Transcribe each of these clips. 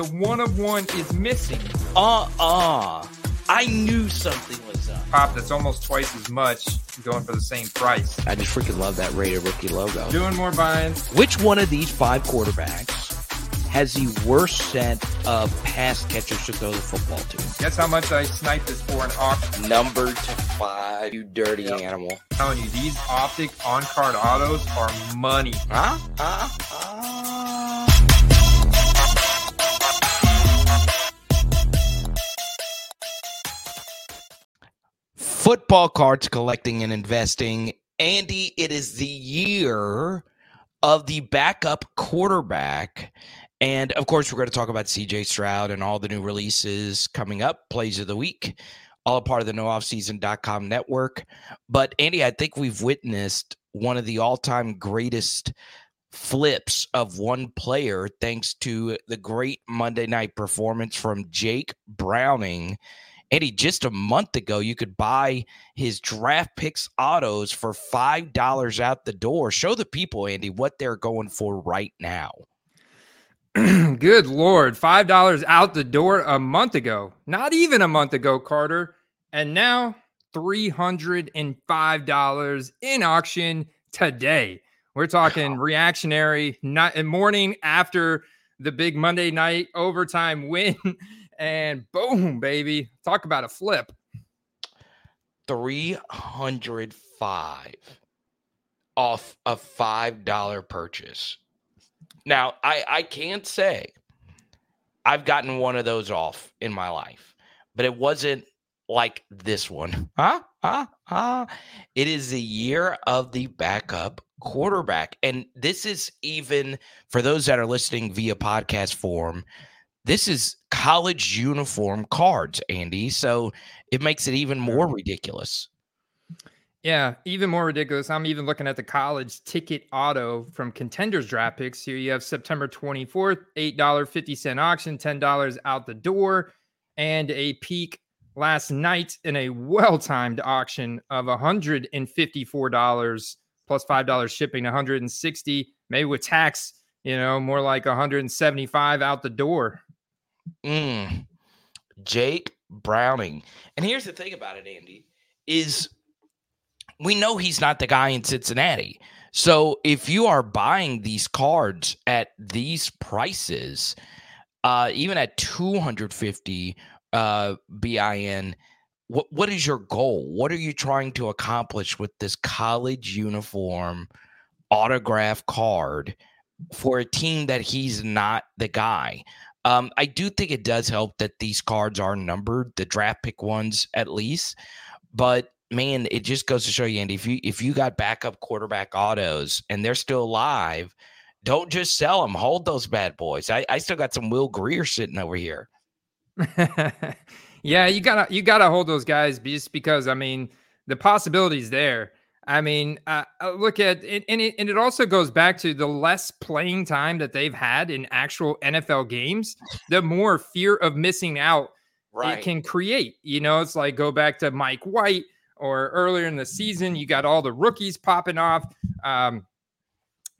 The one of one is missing. Uh uh I knew something was up. Pop that's almost twice as much going for the same price. I just freaking love that rated rookie logo. Doing more buy-ins. Which one of these five quarterbacks has the worst set of pass catchers to throw the football to? Guess how much I sniped this for an auction? Number to five, you dirty Yep. animal. I'm telling you, these optic on-card autos are money. Huh? Huh? Huh? Football cards collecting and investing. Andy, it is the year of the backup quarterback. And of course, we're going to talk about CJ Stroud and all the new releases coming up, plays of the week, all a part of the nooffseason.com network. But Andy, I think we've witnessed one of the all time greatest flips of one player thanks to the great Monday night performance from Jake Browning. Eddie, just a month ago, you could buy his draft picks autos for $5 out the door. Show the people, Andy, what they're going for right now. Good lord, five dollars out the door a month ago. Not even a month ago, Carter. And now three hundred and five dollars in auction today. We're talking reactionary not morning after the big Monday night overtime win. And boom, baby. Talk about a flip. 305 off a $5 purchase. Now, I, I can't say I've gotten one of those off in my life, but it wasn't like this one. Huh? Huh? Huh? It is the year of the backup quarterback. And this is even for those that are listening via podcast form, this is college uniform cards, Andy. So it makes it even more ridiculous. Yeah, even more ridiculous. I'm even looking at the college ticket auto from contenders draft picks. Here you have September 24th, $8.50 auction, $10 out the door, and a peak last night in a well timed auction of $154 plus $5 shipping, 160 maybe with tax, you know, more like 175 out the door. Mm. Jake Browning. And here's the thing about it, Andy, is we know he's not the guy in Cincinnati. So if you are buying these cards at these prices, uh, even at 250 uh, BIN, what what is your goal? What are you trying to accomplish with this college uniform autograph card for a team that he's not the guy? Um, I do think it does help that these cards are numbered, the draft pick ones at least. But man, it just goes to show you, Andy, if you if you got backup quarterback autos and they're still alive, don't just sell them. Hold those bad boys. I, I still got some Will Grier sitting over here. yeah, you gotta you gotta hold those guys just because I mean the possibilities there. I mean, uh, uh, look at it, and it, and it also goes back to the less playing time that they've had in actual NFL games, the more fear of missing out it can create. You know, it's like go back to Mike White or earlier in the season, you got all the rookies popping off. Um,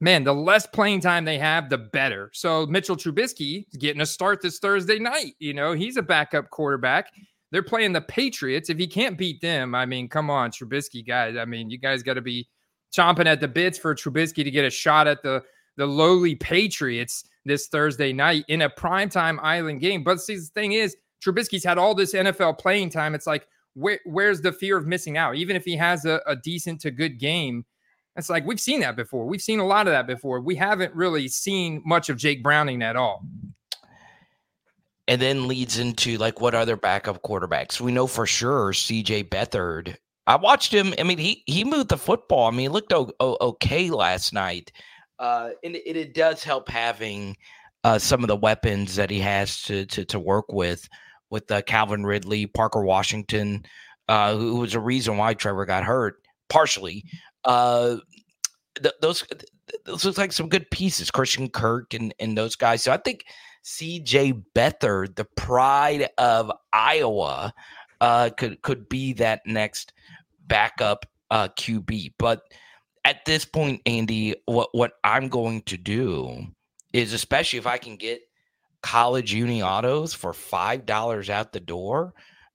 man, the less playing time they have, the better. So Mitchell Trubisky is getting a start this Thursday night. You know, he's a backup quarterback. They're playing the Patriots. If he can't beat them, I mean, come on, Trubisky guys. I mean, you guys got to be chomping at the bits for Trubisky to get a shot at the the lowly Patriots this Thursday night in a primetime island game. But see, the thing is, Trubisky's had all this NFL playing time. It's like, where, where's the fear of missing out? Even if he has a, a decent to good game, it's like we've seen that before. We've seen a lot of that before. We haven't really seen much of Jake Browning at all. And then leads into like what other backup quarterbacks we know for sure CJ Beathard. I watched him. I mean, he he moved the football. I mean, he looked o- o- okay last night. Uh, and it, it does help having uh, some of the weapons that he has to to, to work with, with uh, Calvin Ridley, Parker Washington, uh, who was a reason why Trevor got hurt partially. Uh, th- those those look like some good pieces, Christian Kirk and and those guys. So I think CJ Beathard, the pride of Iowa, uh, could could be that next backup uh, QB. But at this point, Andy, what what I'm going to do is, especially if I can get college uni autos for $5 out the door,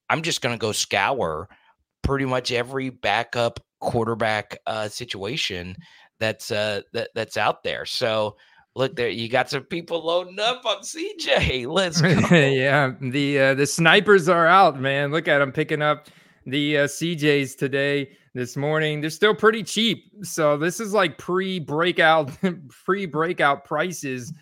I'm just going to go scour pretty much every backup quarterback uh, situation that's uh, that, that's out there. So look there, you got some people loading up on CJ. Let's go. yeah, the uh, the snipers are out, man. Look at them picking up the uh, CJs today this morning. They're still pretty cheap. So this is like pre-breakout pre-breakout prices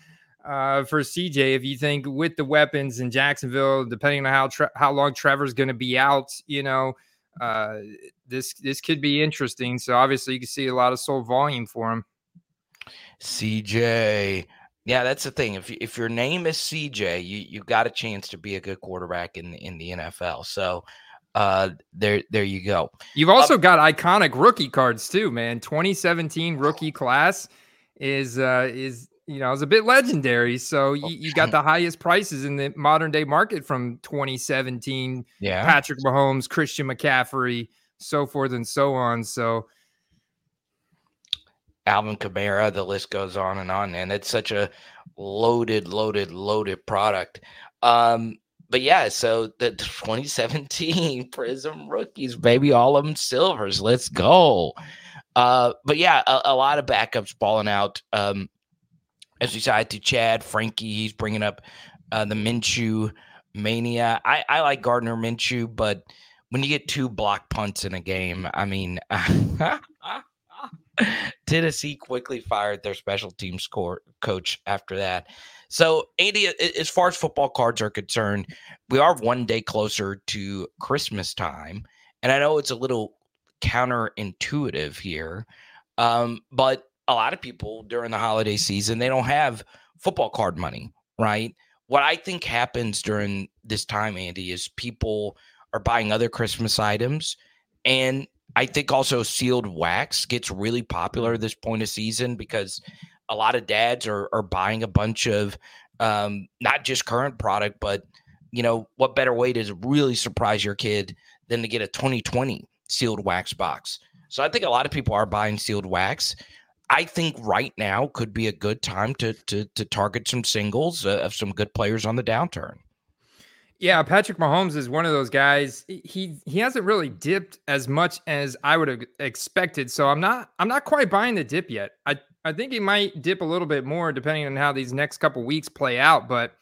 uh, for CJ. If you think with the weapons in Jacksonville, depending on how tre- how long Trevor's going to be out, you know, uh, this this could be interesting. So obviously, you can see a lot of sold volume for him. CJ. Yeah, that's the thing. If if your name is CJ, you you got a chance to be a good quarterback in in the NFL. So uh there there you go you've also uh, got iconic rookie cards too man 2017 rookie class is uh is you know, it's a bit legendary. So you, you got the highest prices in the modern day market from 2017. Yeah. Patrick Mahomes, Christian McCaffrey, so forth and so on. So Alvin Kamara, the list goes on and on. And it's such a loaded, loaded, loaded product. Um, but yeah, so the 2017 Prism rookies, baby, all of them silvers. Let's go. Uh, but yeah, a, a lot of backups balling out. Um, as we said to Chad, Frankie, he's bringing up uh, the Minshew mania. I, I like Gardner Minshew, but when you get two block punts in a game, I mean, Tennessee quickly fired their special teams coach after that. So, Andy, as far as football cards are concerned, we are one day closer to Christmas time. And I know it's a little counterintuitive here, um, but a lot of people during the holiday season, they don't have football card money, right? What I think happens during this time, Andy, is people are buying other Christmas items. And I think also sealed wax gets really popular this point of season because a lot of dads are, are buying a bunch of um, not just current product, but you know, what better way to really surprise your kid than to get a 2020 sealed wax box? So I think a lot of people are buying sealed wax. I think right now could be a good time to to to target some singles uh, of some good players on the downturn. Yeah, Patrick Mahomes is one of those guys. He he hasn't really dipped as much as I would have expected. So I'm not I'm not quite buying the dip yet. I I think he might dip a little bit more depending on how these next couple weeks play out, but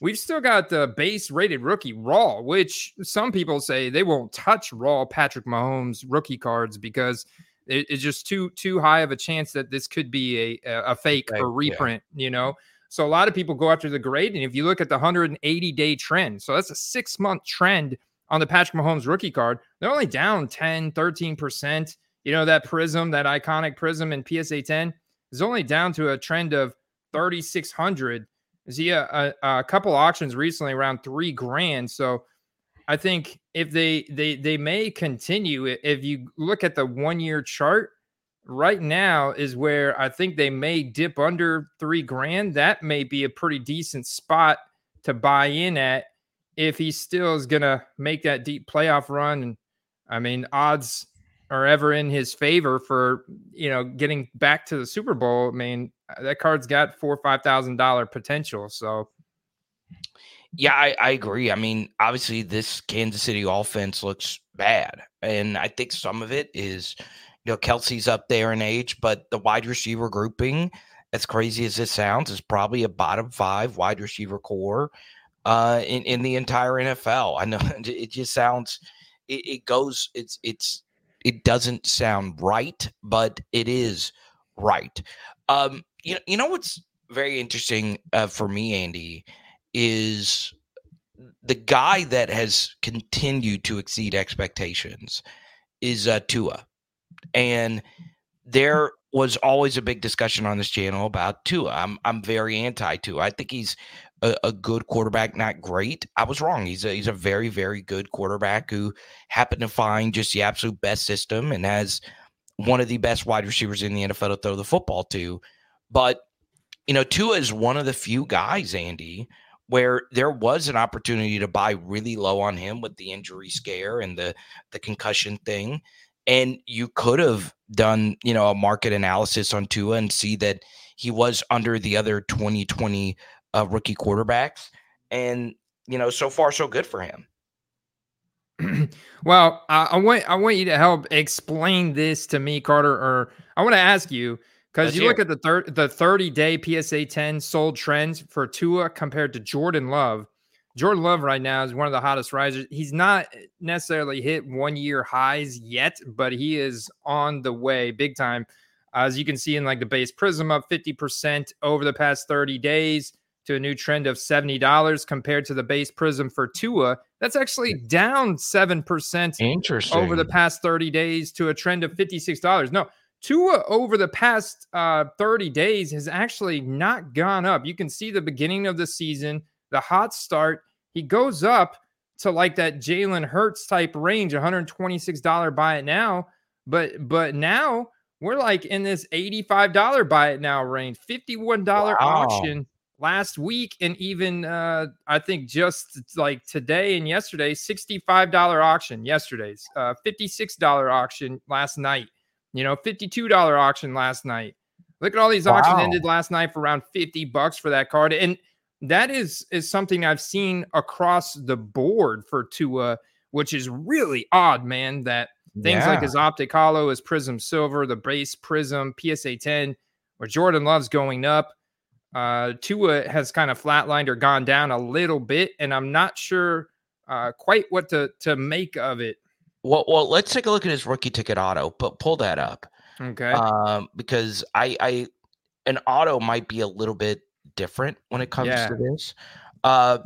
we've still got the base rated rookie raw, which some people say they won't touch raw Patrick Mahomes rookie cards because it's just too too high of a chance that this could be a a fake or reprint. Yeah. You know. So a lot of people go after the grade, and if you look at the 180 day trend, so that's a six month trend on the Patrick Mahomes rookie card. They're only down 10, 13 percent. You know that prism, that iconic prism in PSA 10 is only down to a trend of 3,600. See a, a, a couple auctions recently around three grand. So I think if they they they may continue if you look at the one year chart right now is where I think they may dip under three grand. That may be a pretty decent spot to buy in at if he still is gonna make that deep playoff run. And I mean, odds are ever in his favor for you know getting back to the Super Bowl. I mean, uh, that card's got four or five thousand dollar potential. So yeah, I, I agree. I mean, obviously, this Kansas City offense looks bad. And I think some of it is, you know, Kelce's up there in age, but the wide receiver grouping, as crazy as this sounds, is probably a bottom five wide receiver core uh, in, in the entire NFL. I know it just sounds, it, it goes, it's, it's, it doesn't sound right, but it is right. Um, you know, you know what's very interesting uh, for me, Andy, is the guy that has continued to exceed expectations is uh, Tua, and there was always a big discussion on this channel about Tua. I'm I'm very anti Tua. I think he's a, a, good quarterback, not great. I was wrong. He's a he's a very very good quarterback who happened to find just the absolute best system and has one of the best wide receivers in the NFL to throw the football to. But you know, Tua is one of the few guys, Andy, where there was an opportunity to buy really low on him with the injury scare and the the concussion thing and you could have done you know a market analysis on Tua and see that he was under the other 2020 uh, rookie quarterbacks, and you know, so far so good for him. well, I, I, want I want you to help explain this to me, Carter, or I want to ask you because you look at the thir- the 30 day PSA 10 sold trends for Tua compared to Jordan Love. Jordan Love right now is one of the hottest risers. He's not necessarily hit one year highs yet, but he is on the way big time. As you can see in like the base prism up 50% over the past 30 days to a new trend of $70 compared to the base prism for Tua. That's actually down 7% Interesting. over the past 30 days to a trend of $56. No, Tua over the past uh, 30 days has actually not gone up. You can see the beginning of the season, the hot start. He goes up to like that Jalen Hurts type range, $126 buy it now. But but now we're like in this $85 buy it now range, $51 wow. auction last week and even uh i think just like today and yesterday $65 auction yesterday's uh $56 auction last night you know 52 dollar auction last night look at all these wow. auctions ended last night for around 50 bucks for that card and that is is something i've seen across the board for Tua which is really odd man that things yeah. like his optic hollow his prism silver the base prism psa 10 where jordan loves going up uh tua has kind of flatlined or gone down a little bit and i'm not sure uh quite what to to make of it well, well, let's take a look at his rookie ticket auto. But pull that up, okay? Um, because I, I, an auto might be a little bit different when it comes yeah. to this. Uh,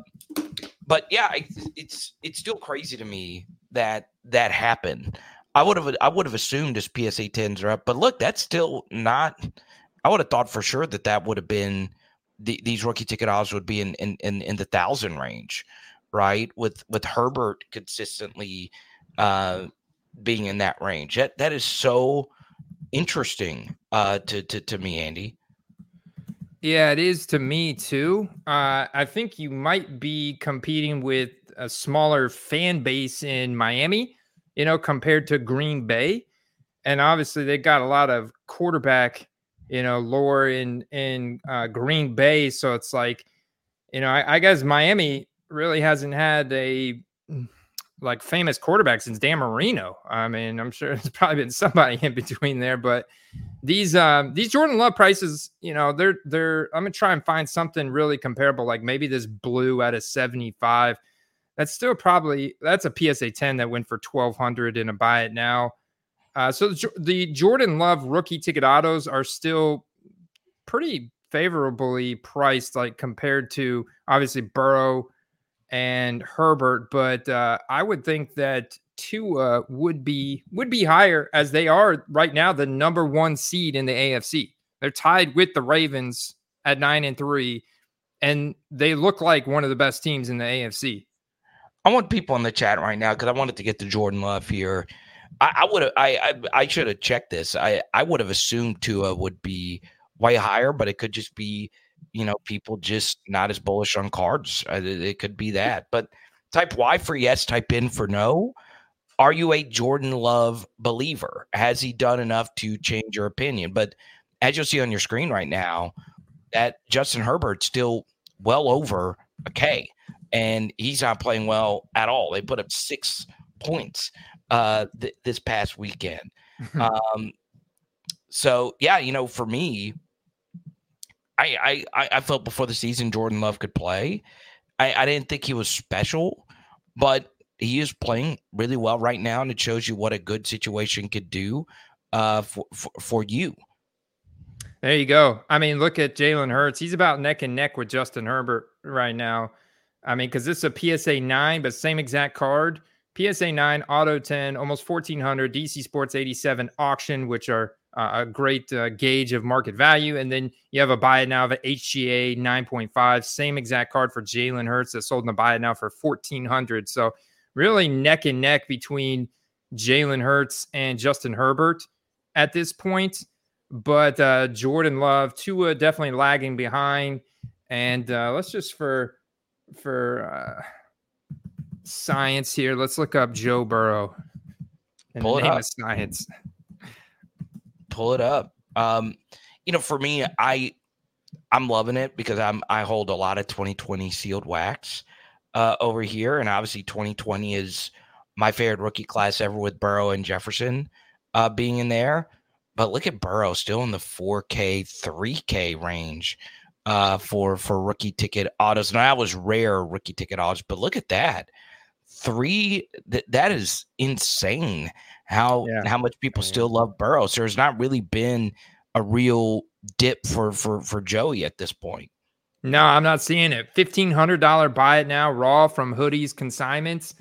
but yeah, it's it's still crazy to me that that happened. I would have I would have assumed his PSA tens are up, but look, that's still not. I would have thought for sure that that would have been the, these rookie ticket odds would be in, in in in the thousand range, right? With with Herbert consistently uh, being in that range. That that is so interesting uh, to, to to me, Andy. Yeah, it is to me too. Uh, I think you might be competing with a smaller fan base in Miami, you know, compared to Green Bay, and obviously they got a lot of quarterback, you know, lore in in uh, Green Bay. So it's like, you know, I, I guess Miami really hasn't had a like famous quarterback since Dan Marino. I mean, I'm sure there's probably been somebody in between there, but these um these Jordan Love prices, you know, they're they're I'm gonna try and find something really comparable, like maybe this blue at a 75. That's still probably that's a PSA 10 that went for 1200 in a buy it now. Uh, so the, the Jordan Love rookie ticket autos are still pretty favorably priced, like compared to obviously Burrow and Herbert, but uh, I would think that Tua would be would be higher as they are right now the number one seed in the AFC. They're tied with the Ravens at nine and three, and they look like one of the best teams in the AFC. I want people in the chat right now because I wanted to get to Jordan Love here. I, I would I I, I should have checked this. I I would have assumed Tua would be way higher, but it could just be you know, people just not as bullish on cards. Uh, it could be that. But type Y for yes, type in for no. Are you a Jordan Love believer? Has he done enough to change your opinion? But as you'll see on your screen right now, that Justin Herbert's still well over a K, and he's not playing well at all. They put up six points uh, th- this past weekend. um, so yeah, you know, for me, I, I I felt before the season Jordan Love could play. I, I didn't think he was special, but he is playing really well right now, and it shows you what a good situation could do uh, for, for, for you. There you go. I mean, look at Jalen Hurts. He's about neck and neck with Justin Herbert right now. I mean, because this is a PSA 9, but same exact card. PSA 9, Auto 10, almost 1400, DC Sports 87 auction, which are a great uh, gauge of market value. And then you have a buy it now of an HGA 9.5, same exact card for Jalen Hurts that sold in the buy it now for 1400. So really neck and neck between Jalen Hurts and Justin Herbert at this point. But uh, Jordan Love, Tua definitely lagging behind. And uh, let's just for for uh, science here, let's look up Joe Burrow. In Pull the name of science pull it up. Um, you know, for me, I I'm loving it because I'm I hold a lot of 2020 sealed wax uh, over here, and obviously 2020 is my favorite rookie class ever with Burrow and Jefferson uh, being in there. But look at Burrow still in the 4K, 3K range uh, for for rookie ticket autos. Now that was rare rookie ticket autos, but look at that three. Th- that is insane. How yeah. how much people still love Burrow. So there's not really been a real dip for for for Joey at this point. No, I'm not seeing it. Fifteen hundred dollar buy it now raw from hoodies consignments.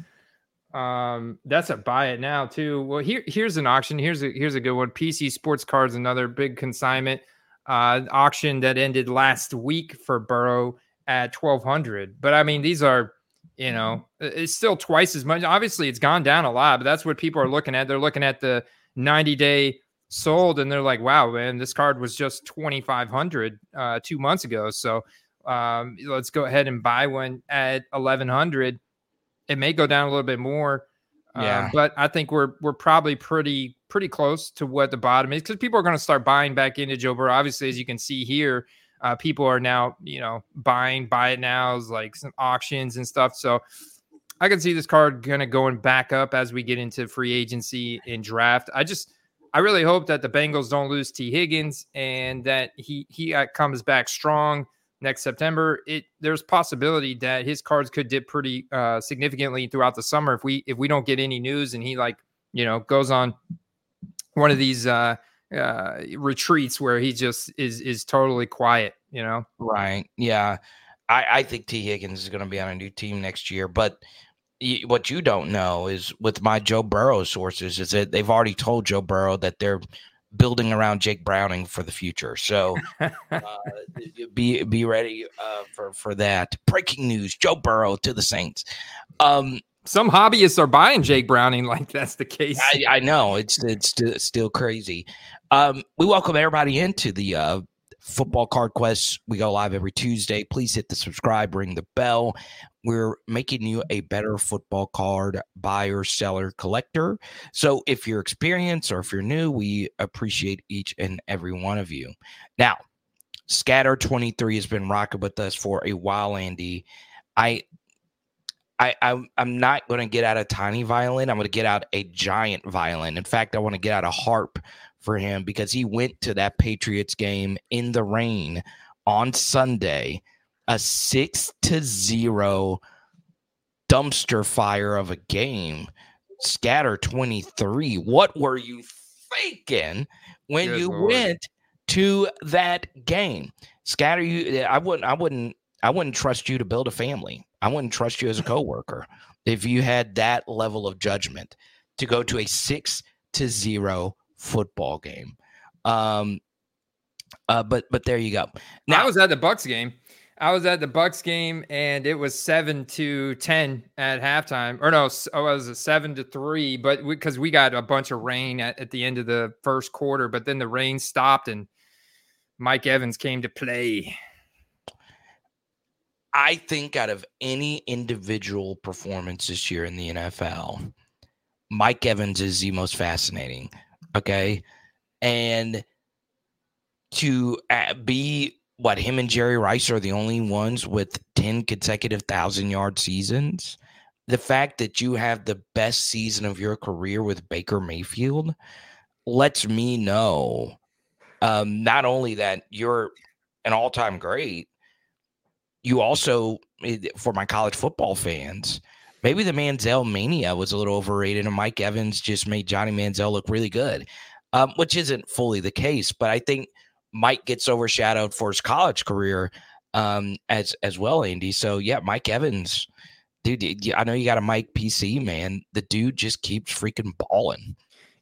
Um, that's a buy it now too. Well, here here's an auction. Here's a here's a good one. PC Sports Cards, another big consignment uh, auction that ended last week for Burrow at twelve hundred. But I mean, these are you know it's still twice as much. Obviously, it's gone down a lot, but that's what people are looking at. They're looking at the ninety day sold and they're like wow man this card was just 2500 uh two months ago. So um let's go ahead and buy one at 1100 it may go down a little bit more uh, yeah. um, but i think we're we're probably pretty pretty close to what the bottom is because people are going to start buying back into joe burrow. Obviously as you can see here uh, people are now you know buying buy it nows like some auctions and stuff. So i can see this card kind of going back up as we get into free agency and draft. I just I really hope that the Bengals don't lose Tee Higgins and that he he uh, comes back strong next September. It there's possibility that his cards could dip pretty uh, significantly throughout the summer if we if we don't get any news and he like you know goes on one of these uh, uh, retreats where he just is is totally quiet. You know, right? Yeah, I I think Tee Higgins is going to be on a new team next year, but what you don't know is with my Joe Burrow sources is that they've already told Joe Burrow that they're building around Jake Browning for the future. So uh, be be ready uh, for for that. Breaking news: Joe Burrow to the Saints. Um, Some hobbyists are buying Jake Browning like that's the case. I, I know it's it's still crazy. Um, we welcome everybody into the uh, Football Card Quest. We go live every Tuesday. Please hit the subscribe, ring the bell. We're making you a better football card buyer, seller, collector. So if you're experienced or if you're new, we appreciate each and every one of you. Now, Scatter 23 has been rocking with us for a while, Andy. I I, I I'm not going to get out a tiny violin. I'm going to get out a giant violin. In fact, I want to get out a harp for him because he went to that Patriots game in the rain on Sunday, a six to zero dumpster fire of a game. Scatter 23. What were you thinking when Good you Lord. went to that game? Scatter you I wouldn't I wouldn't I wouldn't trust you to build a family. I wouldn't trust you as a coworker if you had that level of judgment to go to a 6 to 0 football game. Um, uh, but but there you go. Now I was at the Bucks game. I was at the Bucks game, and it was seven to ten at halftime, or no, oh, it was a seven to three. But because we, we, got a bunch of rain at, at the end of the first quarter, but then the rain stopped, and Mike Evans came to play. I think out of any individual performance this year in the NFL, Mike Evans is the most fascinating. Okay. And to uh, be what him and Jerry Rice are the only ones with 10 consecutive thousand yard seasons. The fact that you have the best season of your career with Baker Mayfield lets me know um, not only that you're an all time great, you also, eh, for my college football fans, maybe the Manziel mania was a little overrated, and Mike Evans just made Johnny Manziel look really good, um, which isn't fully the case. But I think Mike gets overshadowed for his college career um, as as well, Andy. So yeah, Mike Evans, dude. I know you got a Mike PC, man. The dude just keeps freaking balling.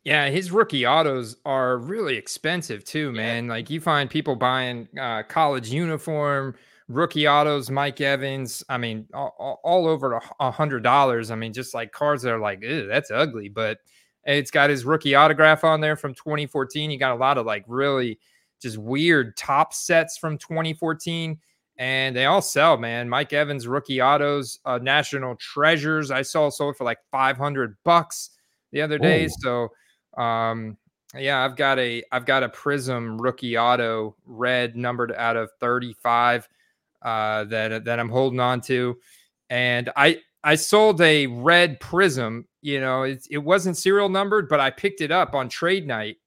Yeah, his rookie autos are really expensive too, man. Yeah. Like you find people buying uh, college uniform rookie autos, Mike Evans. I mean, all, all over a hundred dollars. I mean, just like cars that are like, that's ugly, but it's got his rookie autograph on there from 2014. You got a lot of like really just weird Topps sets from 2014 and they all sell, man. Mike Evans rookie autos, uh, national treasures. I saw sold for like 500 bucks the other day. Ooh. So, um, Yeah, I've got a I've got a Prism rookie auto red numbered out of 35 uh, that that I'm holding on to, and I I sold a red Prism. You know, it it wasn't serial numbered, but I picked it up on trade night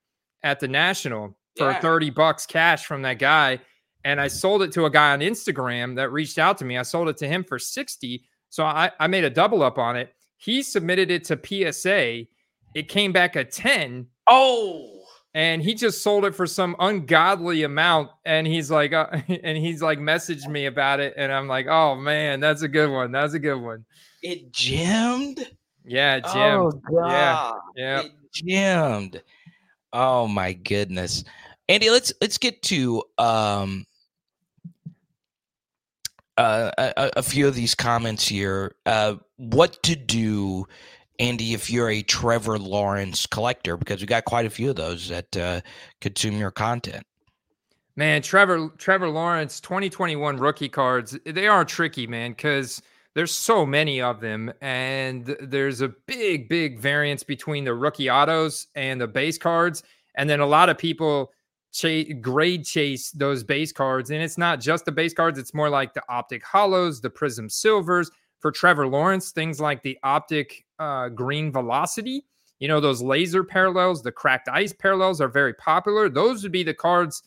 at the National for yeah. 30 bucks cash from that guy, and I sold it to a guy on Instagram that reached out to me. I sold it to him for 60, so I I made a double up on it. He submitted it to PSA. It came back a 10. Oh and he just sold it for some ungodly amount and he's like uh, and he's like messaged me about it and i'm like oh man that's a good one that's a good one. It jammed yeah jammed oh, God. yeah yeah. It jammed oh my goodness. Andy let's let's get to um uh, a, a few of these comments here. Uh what to do Andy, if you're a Trevor Lawrence collector, because we got quite a few of those that uh, consume your content. Man, Trevor Trevor Lawrence 2021 rookie cards, they are tricky, man, because there's so many of them, and there's a big, big variance between the rookie autos and the base cards. And then a lot of people grade chase those base cards, and it's not just the base cards; it's more like the optic hollows, the prism silvers. For Trevor Lawrence, things like the optic uh, green velocity. You know, those laser parallels, the cracked ice parallels are very popular. Those would be the cards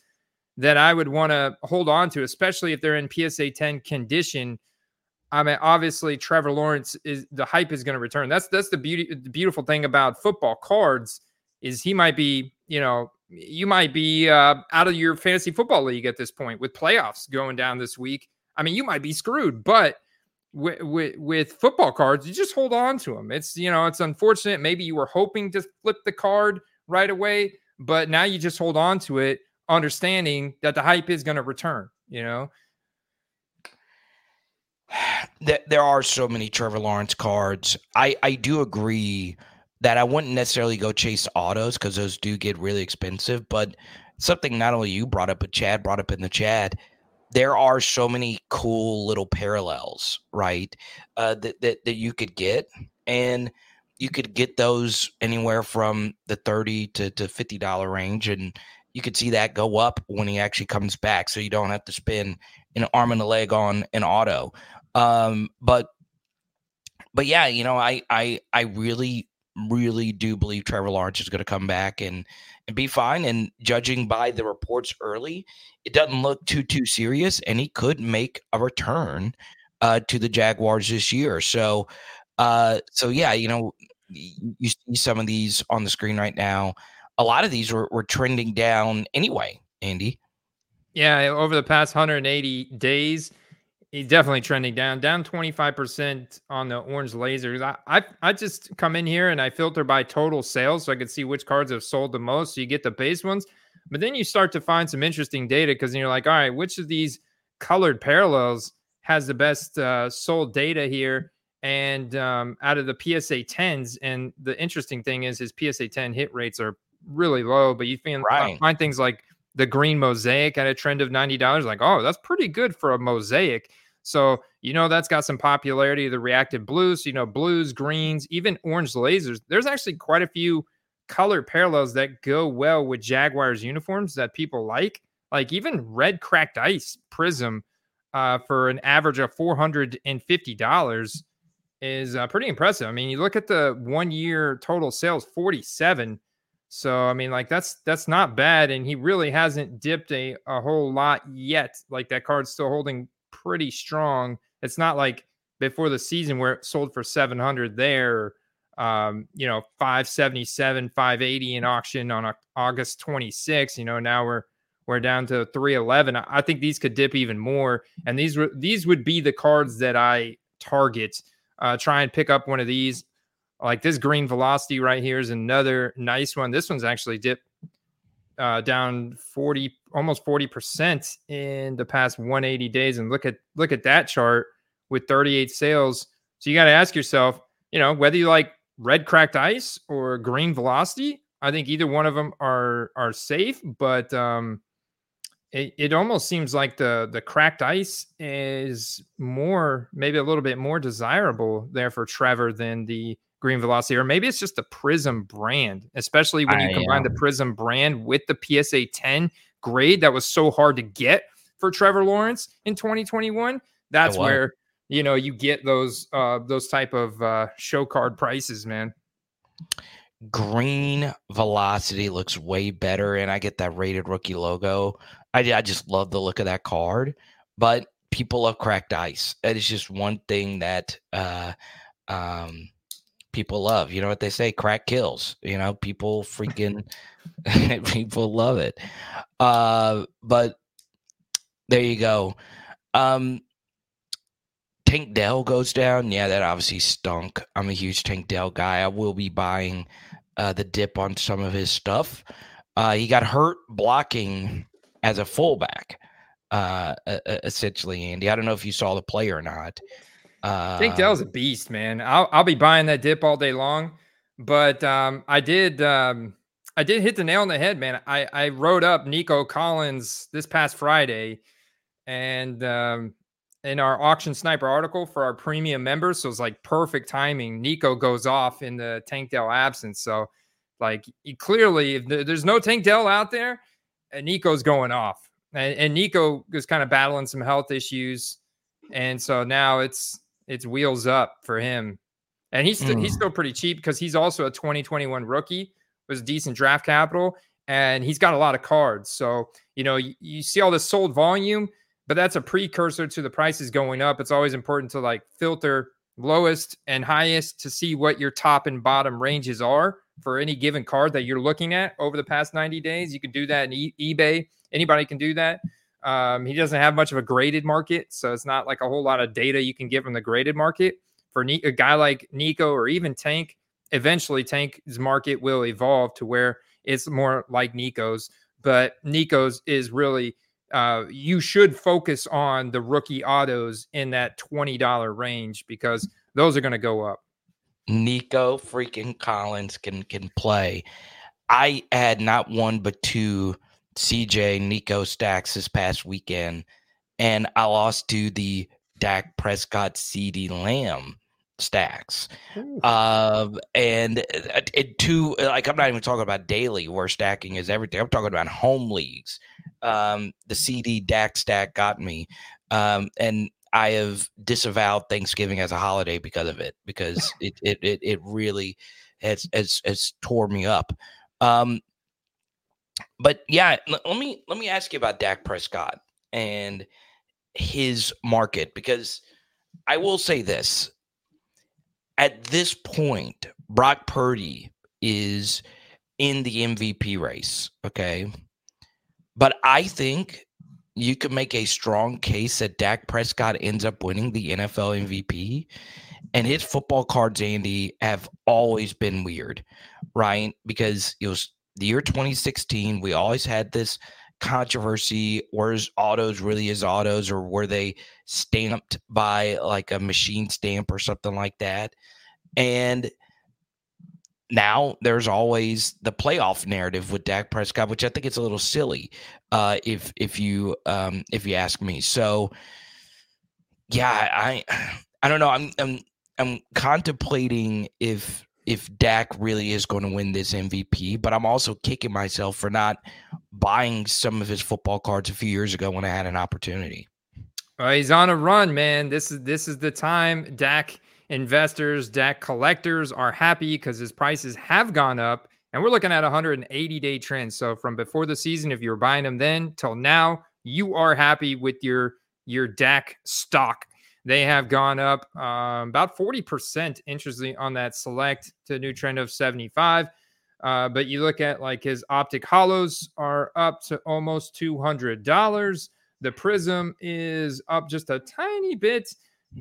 that I would want to hold on to, especially if they're in PSA 10 condition. I mean, obviously, Trevor Lawrence is the hype is going to return. That's that's the beauty, the beautiful thing about football cards is he might be, you know, you might be uh, out of your fantasy football league at this point with playoffs going down this week. I mean, you might be screwed, but with, with, with football cards, you just hold on to them. It's you know it's unfortunate. Maybe you were hoping to flip the card right away, but now you just hold on to it, understanding that the hype is going to return. You know. There are so many Trevor Lawrence cards. I I do agree that I wouldn't necessarily go chase autos because those do get really expensive. But something not only you brought up, but Chad brought up in the chat there are so many cool little parallels, right? Uh, that, that that you could get, and you could get those anywhere from the thirty to to fifty dollar range, and you could see that go up when he actually comes back, so you don't have to spend an arm and a leg on an auto. Um, but but yeah, you know, I I I really really do believe Trevor Lawrence is going to come back and and be fine. And judging by the reports early, it doesn't look too too serious, and he could make a return uh, to the Jaguars this year. So, uh, so yeah, you know, you see some of these on the screen right now. A lot of these were, were trending down anyway, Andy. Yeah, over the past 180 days, He's definitely trending down, down 25% on the orange lasers. I, I, I just come in here and I filter by total sales so I can see which cards have sold the most. So you get the base ones, but then you start to find some interesting data because you're like, all right, which of these colored parallels has the best uh, sold data here? And um, out of the PSA 10s, and the interesting thing is his PSA 10 hit rates are really low, but you find, right. find things like the green mosaic at a trend of $90. Like, oh, that's pretty good for a mosaic. So, you know, that's got some popularity. The reactive blues, you know, blues, greens, even orange lasers. There's actually quite a few color parallels that go well with Jaguars uniforms that people like. Like even red cracked ice prism uh, for an average of $450 is uh, pretty impressive. I mean, you look at the one year total sales, 47. So I mean, like that's that's not bad, and he really hasn't dipped a, a whole lot yet. Like that card's still holding pretty strong. It's not like before the season where it sold for 700 there, um, you know, 577, 580 in auction on August 26. You know, now we're we're down to 311. I think these could dip even more, and these were these would be the cards that I target. Uh, try and pick up one of these. Like this green velocity right here is another nice one. This one's actually dipped uh, down 40 almost 40% in the past 180 days. And look at look at that chart with 38 sales. So you got to ask yourself you know whether you like red cracked ice or green velocity i think either one of them are are safe but um it, it almost seems like the the cracked ice is more maybe a little bit more desirable there for trevor than the green velocity, or maybe it's just the Prism brand, especially when you I combine the Prism brand with the PSA 10 grade that was so hard to get for Trevor Lawrence in 2021. That's where you know you get those uh those type of uh show card prices, man. Green velocity looks way better, and I get that rated rookie logo. I, I just love the look of that card, but people love cracked ice. That is just one thing that uh um people love. You know what they say? Crack kills. You know, people freaking people love it. Uh, but there you go. Um, Tank Dell goes down. Yeah, that obviously stunk. I'm a huge Tank Dell guy. I will be buying uh, the dip on some of his stuff. Uh, he got hurt blocking as a fullback, uh, essentially, Andy. I don't know if you saw the play or not. Uh, Tank Dell's a beast, man. I'll, I'll be buying that dip all day long. But um, I did um, I did hit the nail on the head, man. I, I wrote up Nico Collins this past Friday and um, in our auction sniper article for our premium members. So it's like perfect timing. Nico goes off in the Tank Dell absence. So, like, clearly, if there's no Tank Dell out there, uh, Nico's going off. And, and Nico is kind of battling some health issues. And so now it's it's wheels up for him. And he's st- mm. he's still pretty cheap because he's also a 2021 rookie, was decent draft capital, and he's got a lot of cards. So you know you, you see all this sold volume, but that's a precursor to the prices going up. It's always important to like filter lowest and highest to see what your top and bottom ranges are for any given card that you're looking at over the past 90 days. You can do that in e- eBay. Anybody can do that. Um, he doesn't have much of a graded market, so it's not like a whole lot of data you can get from the graded market. For a guy like Nico or even Tank, eventually Tank's market will evolve to where it's more like Nico's. But Nico's is really uh, you should focus on the rookie autos in that twenty dollar range because those are going to go up. Nico freaking Collins can can play. I had not one but two CJ Nico stacks this past weekend, and I lost to the Dak Prescott CeeDee Lamb stacks. Uh, and it, two, like, I'm not even talking about daily where stacking is everything. I'm talking about home leagues. Um, the CeeDee Dak stack got me. Um, and I have disavowed Thanksgiving as a holiday because of it, because it, it, it, it really has, has, has tore me up. Um, but yeah, let me let me ask you about Dak Prescott and his market because I will say this. At this point, Brock Purdy is in the MVP race, okay? But I think you could make a strong case that Dak Prescott ends up winning the NFL MVP. And his football cards, Andy, have always been weird, right? Because it was the year 2016, we always had this controversy where's autos really is autos or were they stamped by like a machine stamp or something like that and now there's always the playoff narrative with Dak Prescott, which I think it's a little silly, uh, if if you um, if you ask me. So, yeah, I I don't know. I'm I'm I'm contemplating if if Dak really is going to win this MVP, but I'm also kicking myself for not buying some of his football cards a few years ago when I had an opportunity. Well, he's on a run, man. This is this is the time. Dak investors, Dak collectors are happy because his prices have gone up, and we're looking at 180 day trend. So from before the season, if you were buying them then till now, you are happy with your your Dak stock they have gone up um, about 40%, interestingly, on that select to a new trend of 75. Uh, but you look at like his optic hollows are up to almost $200. The prism is up just a tiny bit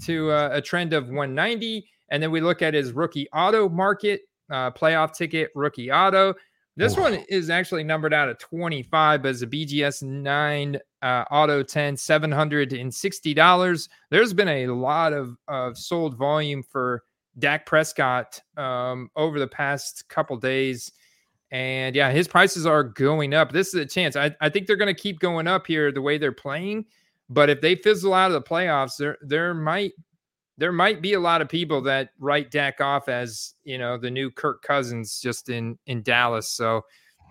to uh, a trend of 190. And then we look at his rookie auto market, uh, playoff ticket rookie auto. This one is actually numbered out at 25, but as a BGS 9 uh, Auto 10, $760. There's been a lot of, of sold volume for Dak Prescott um, over the past couple days. And yeah, his prices are going up. This is a chance. I, I think they're going to keep going up here the way they're playing. But if they fizzle out of the playoffs, there there might there might be a lot of people that write Dak off as you know the new Kirk Cousins just in in Dallas. So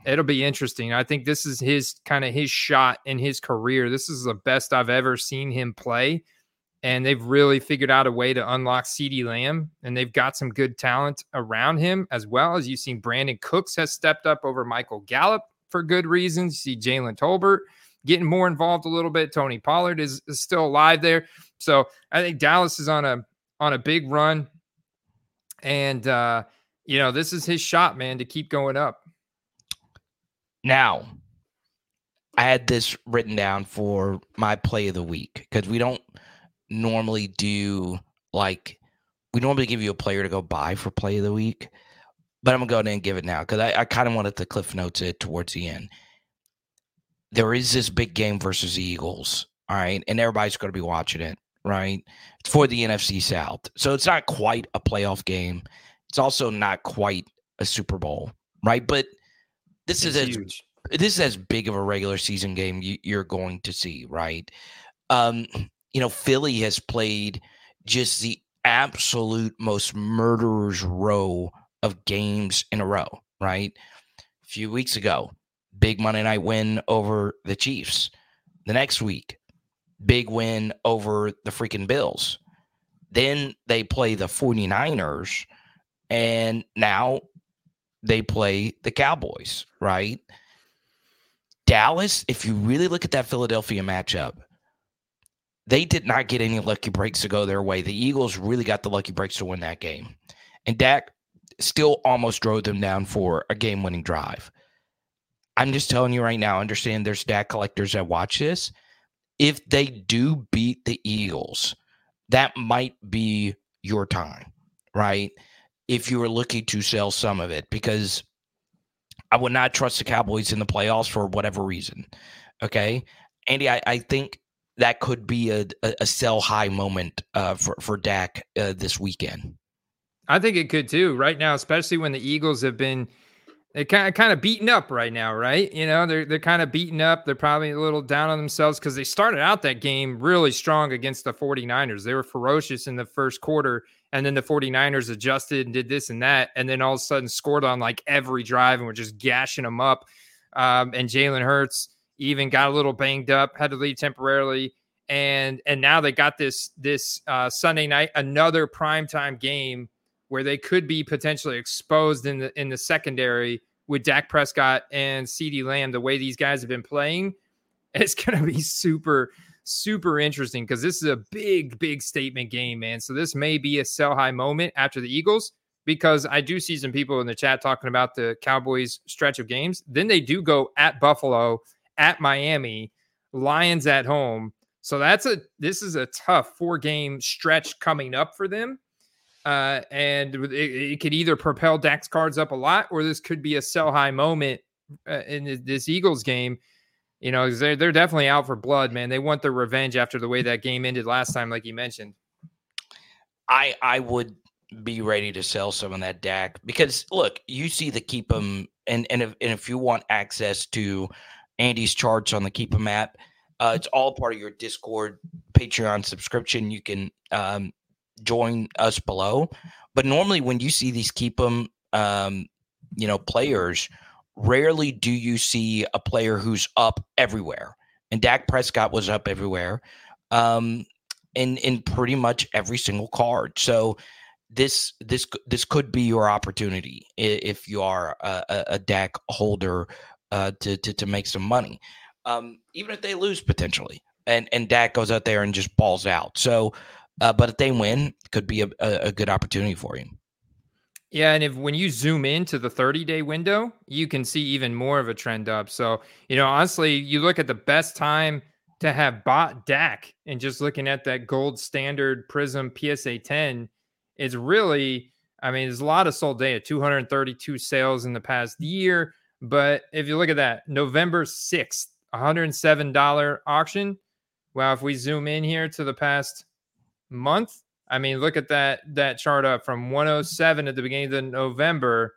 it'll be interesting. I think this is his kind of his shot in his career. This is the best I've ever seen him play. And they've really figured out a way to unlock CeeDee Lamb, and they've got some good talent around him as well. As you've seen, Brandin Cooks has stepped up over Michael Gallup for good reasons. You see Jalen Tolbert getting more involved a little bit. Tony Pollard is, is still alive there. So I think Dallas is on a on a big run. And uh, you know, this is his shot, man, to keep going up. Now, I had this written down for my play of the week because we don't normally do like we normally give you a player to go buy for play of the week, but I'm gonna go ahead and give it now because I, I kind of wanted to cliff notes it towards the end. There is this big game versus the Eagles, all right, and everybody's gonna be watching it, right? It's for the NFC South, so it's not quite a playoff game. It's also not quite a Super Bowl, right? But this it's is huge. As, this is as big of a regular season game you, you're going to see, right? Um, you know, Philly has played just the absolute most murderer's row of games in a row, right? A few weeks ago, big Monday night win over the Chiefs. The next week, big win over the freaking Bills. Then they play the 49ers, and now they play the Cowboys, right? Dallas, if you really look at that Philadelphia matchup, they did not get any lucky breaks to go their way. The Eagles really got the lucky breaks to win that game. And Dak still almost drove them down for a game winning drive. I'm just telling you right now, understand there's Dak collectors that watch this. If they do beat the Eagles, that might be your time, right? If you were looking to sell some of it because I would not trust the Cowboys in the playoffs for whatever reason. Okay. Andy, I, I think that could be a, a, sell high moment uh, for, for Dak uh, this weekend. I think it could too, right now, especially when the Eagles have been they kind of kind of beaten up right now, right? You know, they're they're kind of beaten up. They're probably a little down on themselves because they started out that game really strong against the 49ers. They were ferocious in the first quarter, and then the 49ers adjusted and did this and that, and then all of a sudden scored on like every drive and were just gashing them up. Um, and Jalen Hurts even got a little banged up, had to leave temporarily. And and now they got this this uh, Sunday night another primetime game where they could be potentially exposed in the in the secondary with Dak Prescott and CeeDee Lamb. The way these guys have been playing, it's going to be super super interesting because this is a big big statement game, man. So this may be a sell high moment after the Eagles because I do see some people in the chat talking about the Cowboys stretch of games. Then they do go at Buffalo, at Miami, Lions at home. So that's a this is a tough four game stretch coming up for them. Uh, and it, it, could either propel Dak's cards up a lot, or this could be a sell high moment uh, in this Eagles game. You know, they're they're definitely out for blood, man. They want their revenge after the way that game ended last time, like you mentioned. I I would be ready to sell some of that Dak because look, you see the keepem, and and if and if you want access to Andy's charts on the keepem app, uh, it's all part of your Discord Patreon subscription. You can um, join us below. But normally, when you see these keepem, um, you know, players, rarely do you see a player who's up everywhere. And Dak Prescott was up everywhere, um, in in pretty much every single card. So this this this could be your opportunity if you are a, a, Dak holder uh, to, to to make some money, um, even if they lose potentially, and and Dak goes out there and just balls out. So uh, but if they win, could be a, a, a good opportunity for you. Yeah, and if when you zoom into the 30 day window, you can see even more of a trend up. So, you know, honestly, you look at the best time to have bought Dak and just looking at that gold standard Prizm PSA 10 is really, I mean, there's a lot of sold data, 232 sales in the past year. But if you look at that, November 6th, $107 auction. Well, if we zoom in here to the past month. I mean, look at that that chart up from 107 at the beginning of November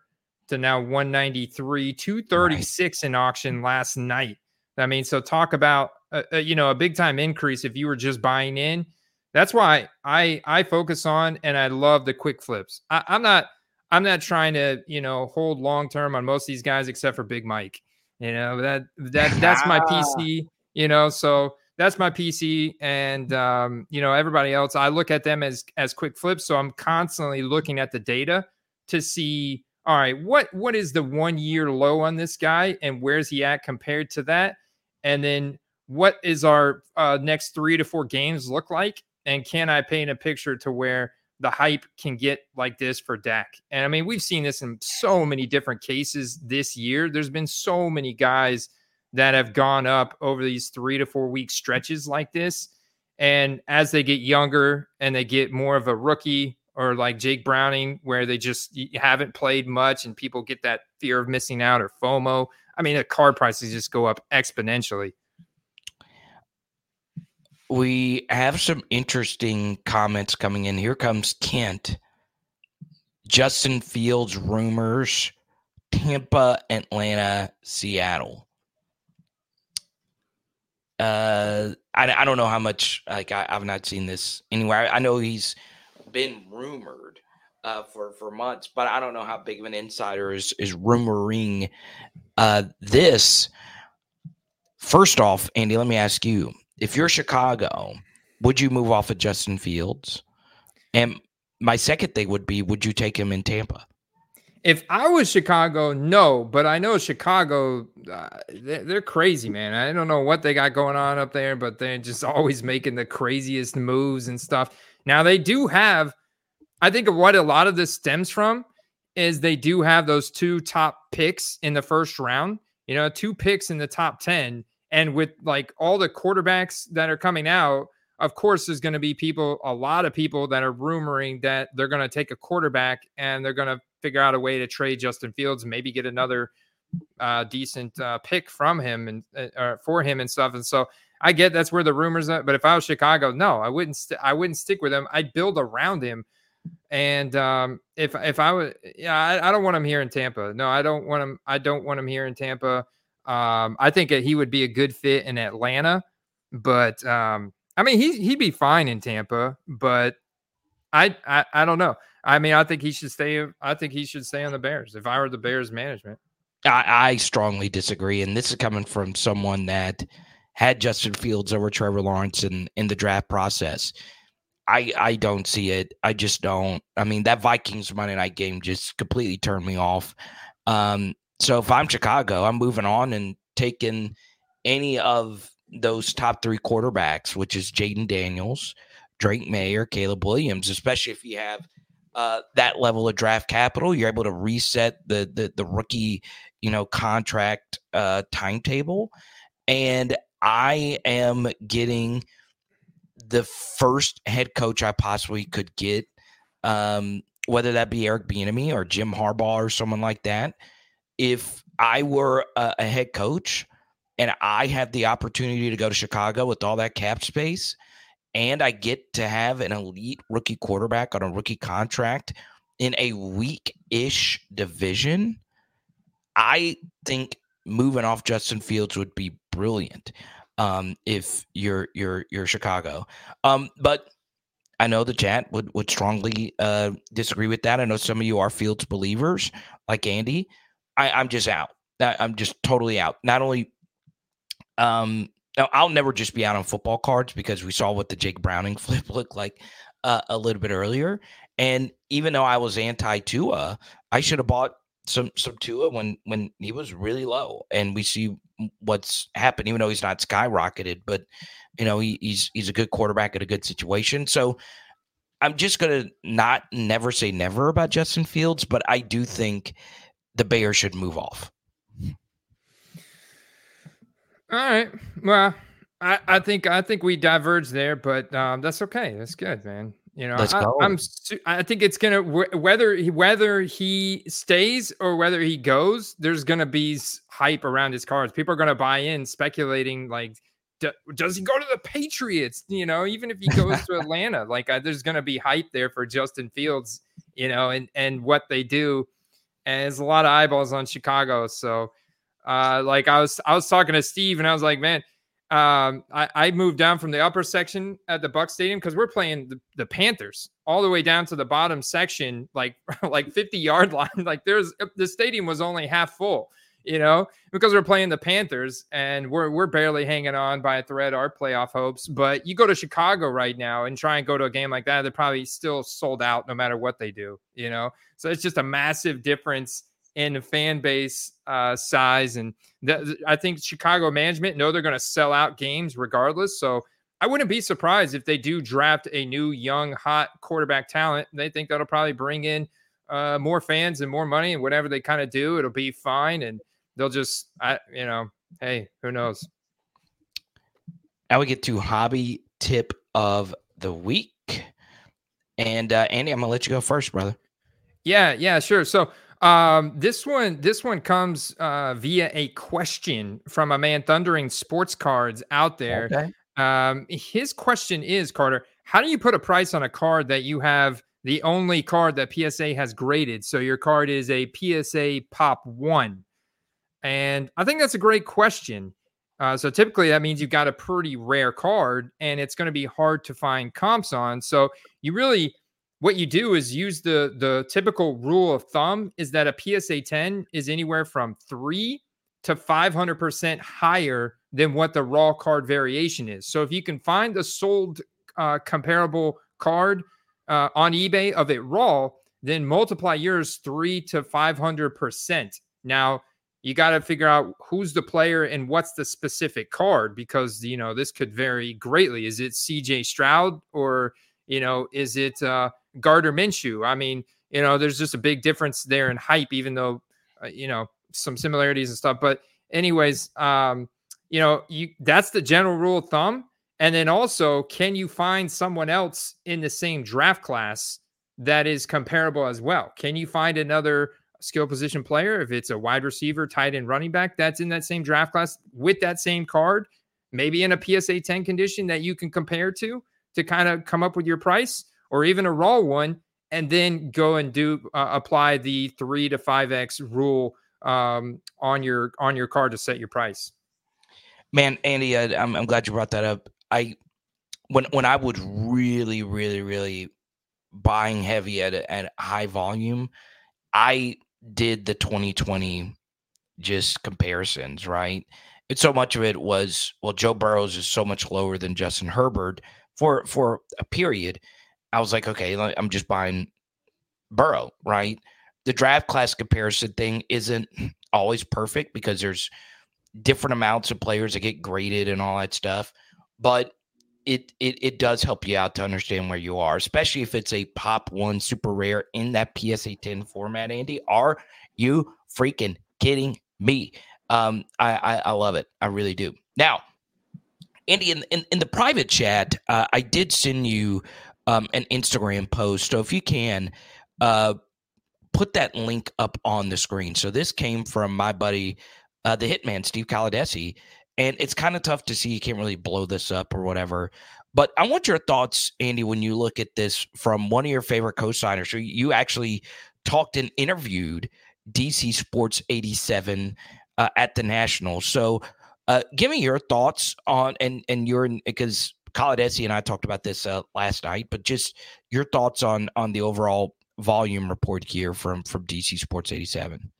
to now 193, 236 in auction last night. I mean, so talk about a, a, you know a big time increase if you were just buying in. that's why I I focus on and I love the quick flips. I, I'm not I'm not trying to you know hold long term on most of these guys except for Big Mike. You know that that that's my PC. You know, so that's my PC, and um, you know everybody else. I look at them as as quick flips, so I'm constantly looking at the data to see. All right, what what is the one year low on this guy, and where's he at compared to that? And then what is our uh, next three to four games look like? And can I paint a picture to where the hype can get like this for Dak? And I mean, we've seen this in so many different cases this year. There's been so many guys that have gone up over these three to four week stretches like this. And as they get younger and they get more of a rookie or like Jake Browning, where they just haven't played much and people get that fear of missing out or FOMO, I mean, the card prices just go up exponentially. We have some interesting comments coming in. Here comes Kent. Justin Fields rumors, Tampa, Atlanta, Seattle uh, I, I don't know how much like I, have not seen this anywhere. I, I know he's been rumored uh, for for months, but I don't know how big of an insider is is rumoring uh, this. First off, Andy, let me ask you: If you're Chicago, would you move off of Justin Fields? And my second thing would be: Would you take him in Tampa? If I was Chicago, no, but I know Chicago, uh, they're, crazy, man. I don't know what they got going on up there, but they're just always making the craziest moves and stuff. Now, they do have, I think, what a lot of this stems from is they do have those two top picks in the first round, you know, two picks in the top 10. And with like all the quarterbacks that are coming out, of course, there's going to be people, a lot of people that are rumoring that they're going to take a quarterback and they're going to figure out a way to trade Justin Fields, maybe get another uh, decent uh, pick from him and uh, for him and stuff. And so I get that's where the rumors are. But if I was Chicago, no, I wouldn't. St- I wouldn't stick with him. I'd build around him. And um, if if I would, yeah, I, I, don't want him here in Tampa. No, I don't want him. I don't want him here in Tampa. Um, I think he would be a good fit in Atlanta, but um, I mean, he he'd be fine in Tampa. But I, I I don't know. I mean, I think he should stay. I think he should stay on the Bears. If I were the Bears management, I, I strongly disagree, and this is coming from someone that had Justin Fields over Trevor Lawrence in in the draft process. I I don't see it. I just don't. I mean, that Vikings Monday night game just completely turned me off. Um, so if I'm Chicago, I'm moving on and taking any of those top three quarterbacks, which is Jayden Daniels, Drake Maye, or Caleb Williams, especially if you have uh, that level of draft capital. You're able to reset the the, the rookie, you know, contract uh, timetable, and I am getting the first head coach I possibly could get, um, whether that be Eric Bieniemy or Jim Harbaugh or someone like that. If I were a, a head coach and I had the opportunity to go to Chicago with all that cap space and I get to have an elite rookie quarterback on a rookie contract in a weak ish division, I think moving off Justin Fields would be brilliant um, if you're you're you're Chicago. Um, but I know the chat would would strongly uh, disagree with that. I know some of you are Fields believers, like Andy. I, I'm just out. I'm just totally out. Not only um, now, I'll never just be out on football cards because we saw what the Jake Browning flip looked like uh, a little bit earlier. And even though I was anti Tua, I should have bought some some Tua when when he was really low. And we see what's happened, even though he's not skyrocketed, but you know he, he's he's a good quarterback at a good situation. So I'm just gonna not never say never about Justin Fields, but I do think the Bears should move off. All right. Well, I, I think I think we diverge there, but um, that's okay. That's good, man. You know, I. I'm. I think it's gonna whether he, whether he stays or whether he goes. There's gonna be hype around his cards. People are gonna buy in, speculating like, does he go to the Patriots? You know, even if he goes to Atlanta, like there's gonna be hype there for Justin Fields. You know, and and what they do, and there's a lot of eyeballs on Chicago. So uh, like I was, I was talking to Steve, and I was like, man, um, I, I moved down from the upper section at the Buck Stadium because we're playing the, the Panthers all the way down to the bottom section, like like 50 yard line. Like there's the stadium was only half full, you know, because we're playing the Panthers and we're we're barely hanging on by a thread our playoff hopes. But you go to Chicago right now and try and go to a game like that, they're probably still sold out no matter what they do, you know. So it's just a massive difference in the fan base uh, size. And th- I think Chicago management know they're going to sell out games regardless. So I wouldn't be surprised if they do draft a new young hot quarterback talent. They think that'll probably bring in uh, more fans and more money and whatever they kind of do, it'll be fine. And they'll just, I, you know, hey, who knows? Now we get to hobby tip of the week. And uh, Andy, I'm gonna let you go first, brother. Yeah, yeah, sure. So um, this one, this one comes uh, via a question from a man thundering sports cards out there. Okay. Um, his question is Carter, how do you put a price on a card that you have the only card that PSA has graded? So your card is a PSA Pop One, and I think that's a great question. Uh, so typically that means you've got a pretty rare card, and it's going to be hard to find comps on. So you really what you do is use the the typical rule of thumb is that a PSA 10 is anywhere from 3 to 500% higher than what the raw card variation is. So if you can find a sold uh, comparable card uh, on eBay of it raw, then multiply yours 3 to 500%. Now, you got to figure out who's the player and what's the specific card because you know this could vary greatly. Is it CJ Stroud or you know is it uh Gardner Minshew. I mean, you know, there's just a big difference there in hype, even though, uh, you know, some similarities and stuff. But, anyways, um, you know, you that's the general rule of thumb. And then also, can you find someone else in the same draft class that is comparable as well? Can you find another skill position player if it's a wide receiver, tight end, running back that's in that same draft class with that same card, maybe in a PSA 10 condition that you can compare to to kind of come up with your price? or even a raw one, and then go and do uh, apply the three to five x rule um, on your on your card to set your price. Man, Andy, I, I'm I'm glad you brought that up. I when when I would really, really, really buying heavy at a, at high volume, I did the 2020 just comparisons, right? And so much of it was well, Joe Burrows is so much lower than Justin Herbert for for a period. I was like, okay, I'm just buying Burrow, right? The draft class comparison thing isn't always perfect because there's different amounts of players that get graded and all that stuff, but it it it does help you out to understand where you are, especially if it's a pop one super rare in that PSA 10 format. Andy, are you freaking kidding me? Um, I, I, I love it. I really do. Now, Andy, in in, in the private chat, uh, I did send you um, an Instagram post. So if you can, uh, put that link up on the screen. So this came from my buddy, uh, the Hitman, Steve Caladesi. And it's kind of tough to see. You can't really blow this up or whatever. But I want your thoughts, Andy, when you look at this from one of your favorite co-signers. So you actually talked and interviewed DC Sports 87 uh, at the National. So uh, give me your thoughts on and and your because Kaladesi and I talked about this uh, last night, but just your thoughts on on the overall volume report here from from DC Sports 87.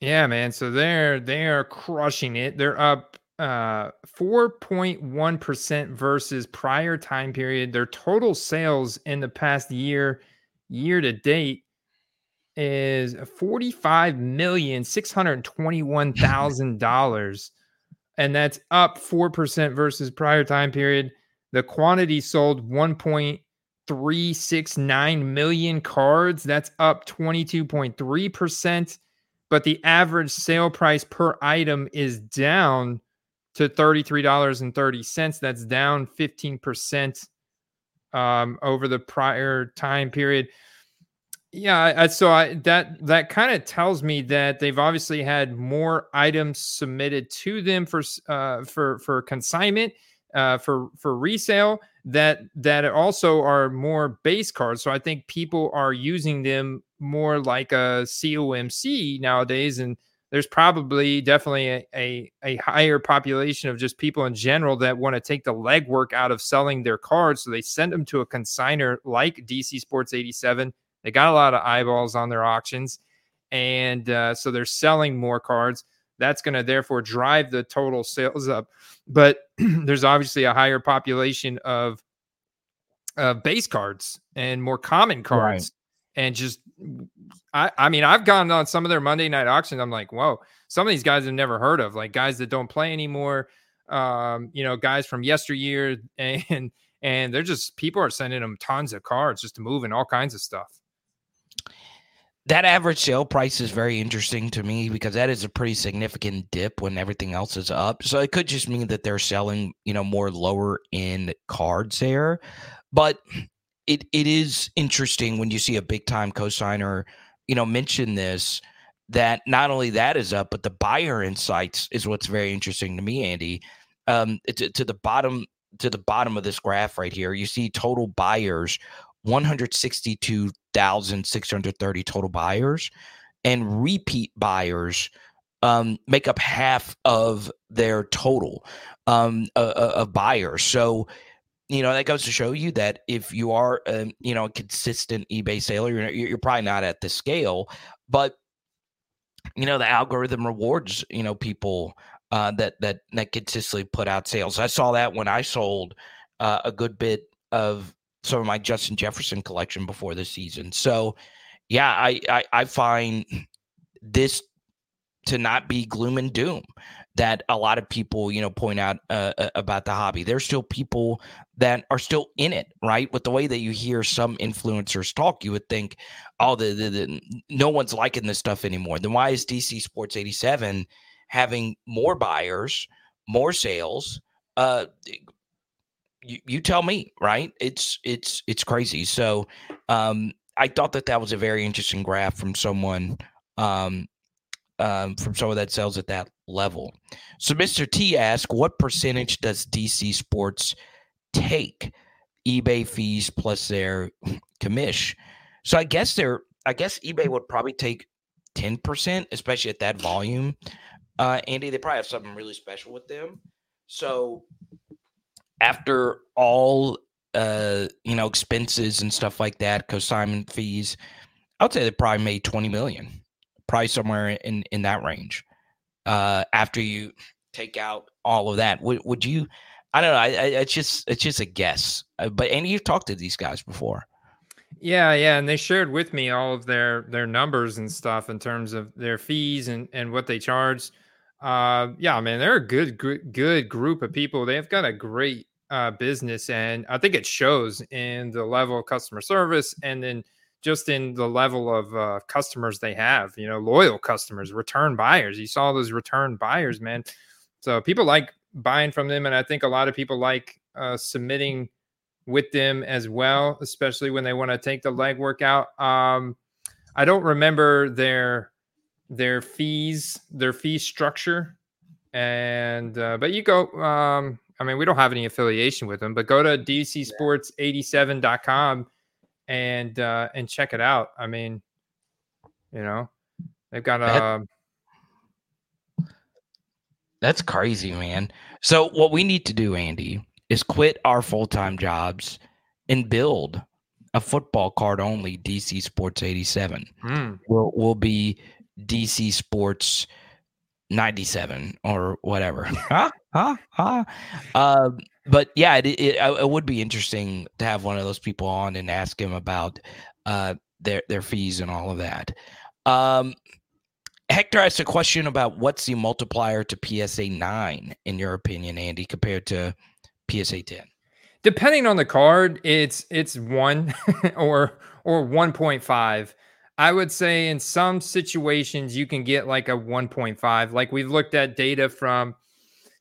Yeah, man. So they're they are crushing it. They're up uh 4.1% versus prior time period. Their total sales in the past year year to date is $45,621,000 and that's up four percent versus prior time period. The quantity sold 1.369 million cards. That's up 22.3%. But the average sale price per item is down to $33.30. That's down 15% um, over the prior time period. Yeah, I, so I, that that kind of tells me that they've obviously had more items submitted to them for uh, for for consignment uh, for for resale that that also are more base cards. So I think people are using them more like a COMC nowadays, and there's probably definitely a, a, a higher population of just people in general that want to take the legwork out of selling their cards. So they send them to a consigner like DC Sports 87. They got a lot of eyeballs on their auctions. And uh, so they're selling more cards. That's going to therefore drive the total sales up. But there's obviously a higher population of uh, base cards and more common cards. Right and just I, I mean I've gone on some of their Monday night auctions. I'm like, whoa, some of these guys I've never heard of, like guys that don't play anymore, um, you know, guys from yesteryear, and and they're just people are sending them tons of cards just to move and all kinds of stuff. That average sale price is very interesting to me because that is a pretty significant dip when everything else is up. So it could just mean that they're selling, you know, more lower end cards there. But it it is interesting when you see a big time cosigner, you know, mention this that not only that is up, but the buyer insights is what's very interesting to me, Andy. Um, to, to the bottom to the bottom of this graph right here, you see total buyers, one hundred sixty two thousand six hundred thirty total buyers, and repeat buyers um, make up half of their total um, uh, of buyers. So you know that goes to show you that if you are um, you know a consistent ebay seller you're, you're probably not at the scale but you know the algorithm rewards you know people uh, that that that consistently put out sales i saw that when i sold uh, a good bit of some of my justin jefferson collection before the season so yeah I, I i find this to not be gloom and doom that a lot of people, you know, point out uh, uh, about the hobby. There's still people that are still in it, right? With the way that you hear some influencers talk, you would think, oh, the, the, the no one's liking this stuff anymore. Then why is DC Sports 87 having more buyers, more sales? Uh, you, you tell me, right? It's it's it's crazy. So, um, I thought that that was a very interesting graph from someone um, um, from someone that sells at that level. So Mr. T asked, what percentage does DC Sports take eBay fees plus their commish? So I guess they're I guess eBay would probably take 10%, especially at that volume. Uh, Andy, they probably have something really special with them. So after all uh, you know, expenses and stuff like that, consignment fees, I would say they probably made 20 million probably somewhere in in that range. Uh, after you take out all of that, would would you? I don't know. I, I, it's just it's just a guess. Uh, but and you've talked to these guys before. Yeah, yeah, and they shared with me all of their their numbers and stuff in terms of their fees and and what they charge. Uh, yeah, man, they're a good good good group of people. They've got a great uh, business, and I think it shows in the level of customer service and then just in the level of uh, customers they have, you know, loyal customers, return buyers. You saw those return buyers, man. So people like buying from them. And I think a lot of people like uh, submitting with them as well, especially when they want to take the legwork out. Um, I don't remember their their fees, their fee structure. And uh, but you go um, I mean, we don't have any affiliation with them, but go to dcsports87.com and uh, and check it out. I mean, you know, they've got a. Um that's crazy, man. So what we need to do, Andy, is quit our full time jobs and build a football card only DC Sports 87. Mm. We'll, we'll be DC Sports 97 or whatever. huh? Huh? Huh? Uh, but yeah, it, it, it would be interesting to have one of those people on and ask him about uh, their their fees and all of that. Um, Hector asked a question about what's the multiplier to PSA nine in your opinion, Andy, compared to PSA ten. Depending on the card, it's it's one or or one point five. I would say in some situations you can get like a 1.5. Like we've looked at data from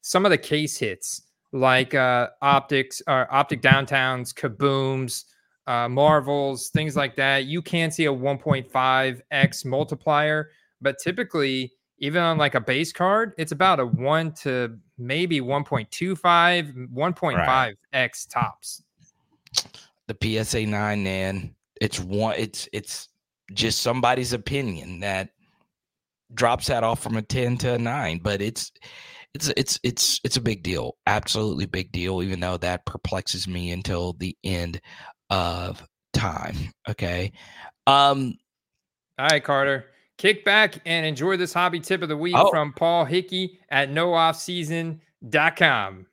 some of the case hits like uh, optics or uh, optic downtowns, kabooms, uh, marvels, things like that. You can see a 1.5x multiplier, but typically, even on like a base card, it's about a one to maybe 1.25, 1.5x right. tops. The PSA nine, man, it's one. It's it's just somebody's opinion that drops that off from a 10 to a 9 but it's it's it's it's it's a big deal absolutely big deal even though that perplexes me until the end of time okay um all right carter kick back and enjoy this hobby tip of the week oh. from paul hickey at nooffseason.com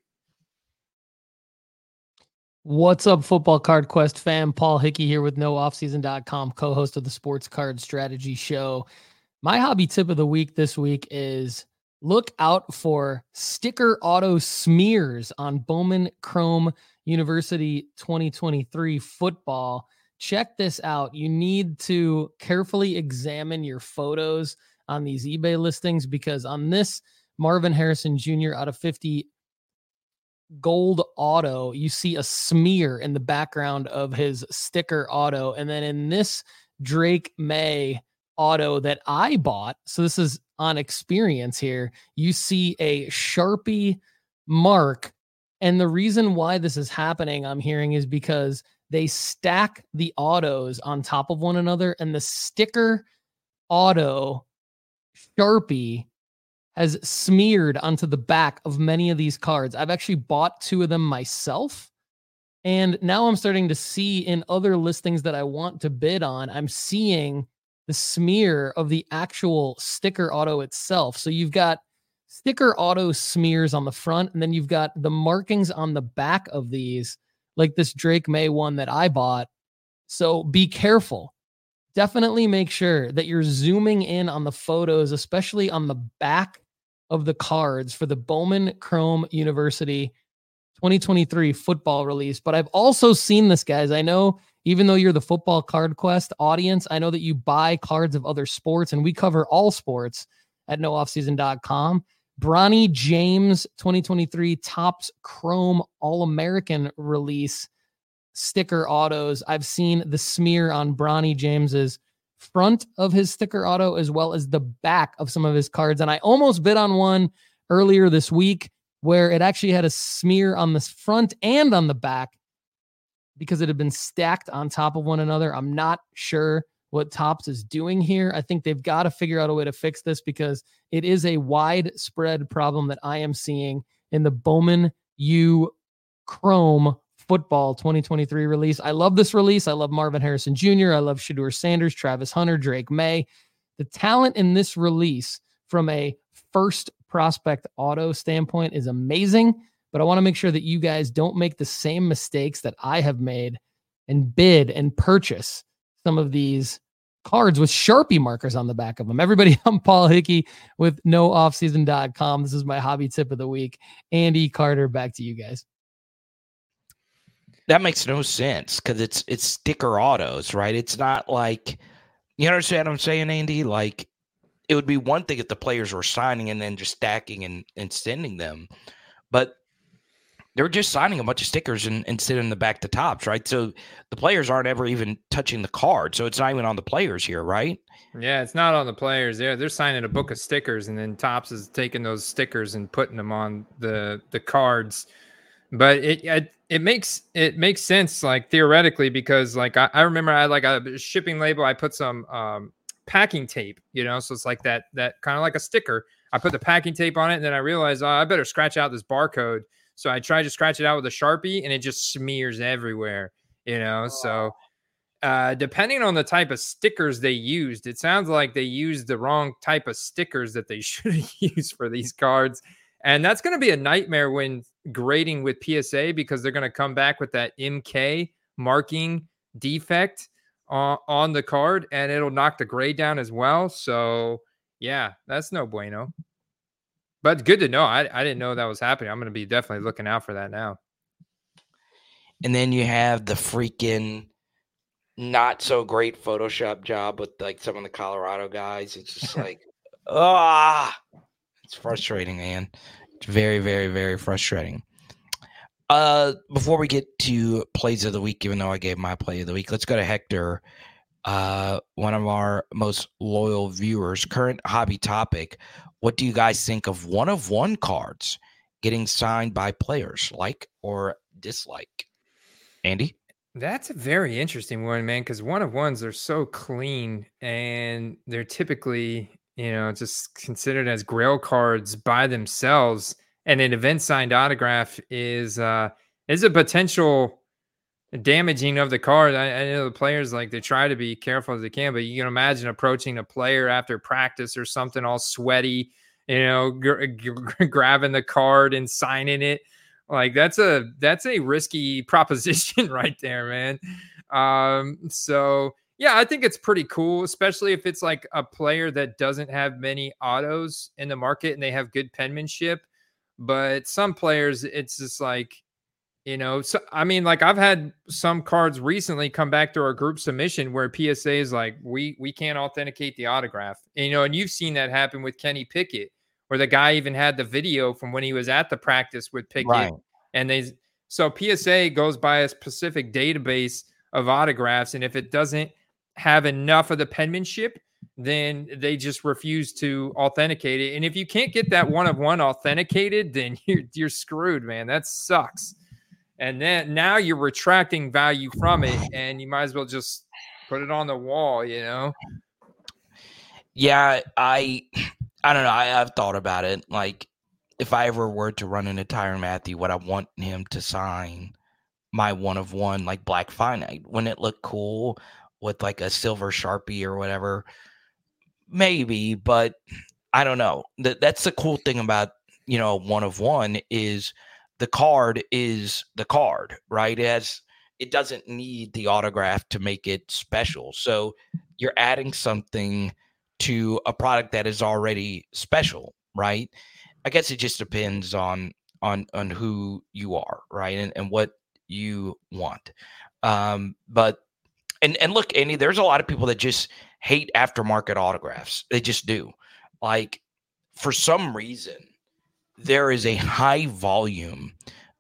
What's up, Football Card Quest fam? Paul Hickey here with nooffseason.com, co host of the Sports Card Strategy Show. My hobby tip of the week this week is look out for sticker auto smears on Bowman Chrome University 2023 football. Check this out. You need to carefully examine your photos on these eBay listings because on this Marvin Harrison Jr. out of 50 gold auto, you see a smear in the background of his sticker auto. And then in this Drake May auto that I bought, so this is on experience here, you see a Sharpie mark. And the reason why this is happening, I'm hearing, is because they stack the autos on top of one another, and the sticker auto Sharpie has smeared onto the back of many of these cards. I've actually bought two of them myself. And now I'm starting to see in other listings that I want to bid on, I'm seeing the smear of the actual sticker auto itself. So you've got sticker auto smears on the front, and then you've got the markings on the back of these, like this Drake Maye one that I bought. So be careful. Definitely make sure that you're zooming in on the photos, especially on the back of the cards for the Bowman Chrome University 2023 football release. But I've also seen this, guys. I know even though you're the football card quest audience, I know that you buy cards of other sports, and we cover all sports at nooffseason.com. Bronny James 2023 Topps Chrome All American release sticker autos. I've seen the smear on Bronny James's front of his sticker auto as well as the back of some of his cards. And I almost bid on one earlier this week where it actually had a smear on the front and on the back because it had been stacked on top of one another. I'm not sure what Topps is doing here. I think they've got to figure out a way to fix this because it is a widespread problem that I am seeing in the Bowman U Chrome football 2023 release. I love this release. I love Marvin Harrison Jr. I love Shedeur Sanders, Travis Hunter, Drake Maye. The talent in this release from a first prospect auto standpoint is amazing, but I want to make sure that you guys don't make the same mistakes that I have made and bid and purchase some of these cards with Sharpie markers on the back of them. Everybody, I'm Paul Hickey with nooffseason.com. This is my hobby tip of the week. Andy Carter, back to you guys. That makes no sense because it's it's sticker autos, right? It's not like you understand what I'm saying, Andy? Like it would be one thing if the players were signing and then just stacking and, and sending them, but they're just signing a bunch of stickers and, and sending them back to Topps, right? So the players aren't ever even touching the card. So it's not even on the players here, right? Yeah, it's not on the players. They're they're signing a book of stickers, and then Topps is taking those stickers and putting them on the the cards. But it, it it makes it makes sense like theoretically because like I, I remember I had like a shipping label I put some um packing tape you know so it's like that that kind of like a sticker. I put the packing tape on it and then I realized oh, I better scratch out this barcode. So I tried to scratch it out with a sharpie and it just smears everywhere you know? So uh, depending on the type of stickers they used, it sounds like they used the wrong type of stickers that they should have used for these cards. And that's going to be a nightmare when grading with PSA because they're going to come back with that MK marking defect on, on the card and it'll knock the grade down as well. So, yeah, that's no bueno. But good to know. I, I didn't know that was happening. I'm going to be definitely looking out for that now. And then you have the freaking not so great Photoshop job with like some of the Colorado guys. It's just like, ah, it's frustrating, man. It's very, very, very frustrating. Uh, before we get to plays of the week, even though I gave my play of the week, let's go to Hector, uh, one of our most loyal viewers. Current hobby topic: What do you guys think of one of one cards getting signed by players, like or dislike? Andy, that's a very interesting one, man. Because one of ones are so clean, and they're typically you know, just considered as grail cards by themselves. And an event signed autograph is uh is a potential damaging of the card. I, I, know the players like they try to be careful as they can, but you can imagine approaching a player after practice or something all sweaty, you know, gr- gr- grabbing the card and signing it. Like that's a that's a risky proposition right there, man. Um, so yeah, I think it's pretty cool, especially if it's like a player that doesn't have many autos in the market and they have good penmanship. But some players, it's just like you know, so I mean, like I've had some cards recently come back to our group submission where PSA is like, we we can't authenticate the autograph. And, you know, and you've seen that happen with Kenny Pickett, where the guy even had the video from when he was at the practice with Pickett. Right. And they so PSA goes by a specific database of autographs, and if it doesn't have enough of the penmanship, then they just refuse to authenticate it. And if you can't get that one of one authenticated, then you're you're screwed, man. That sucks. And then now you're retracting value from it and you might as well just put it on the wall you know? Yeah i i don't know. I, i've thought about it. Like if i ever were to run into tyrann mathieu would i want him to sign my one of one like black finite wouldn't it look cool with like a silver sharpie or whatever maybe but i don't know that that's the cool thing about you know one of one is the card is the card, right? Has it doesn't need the autograph to make it special. So you're adding something to a product that is already special, right? I guess it just depends on on on who you are, right? And and what you want. Um, but and and look, Andy, there's a lot of people that just hate aftermarket autographs. They just do. Like for some reason, there is a high volume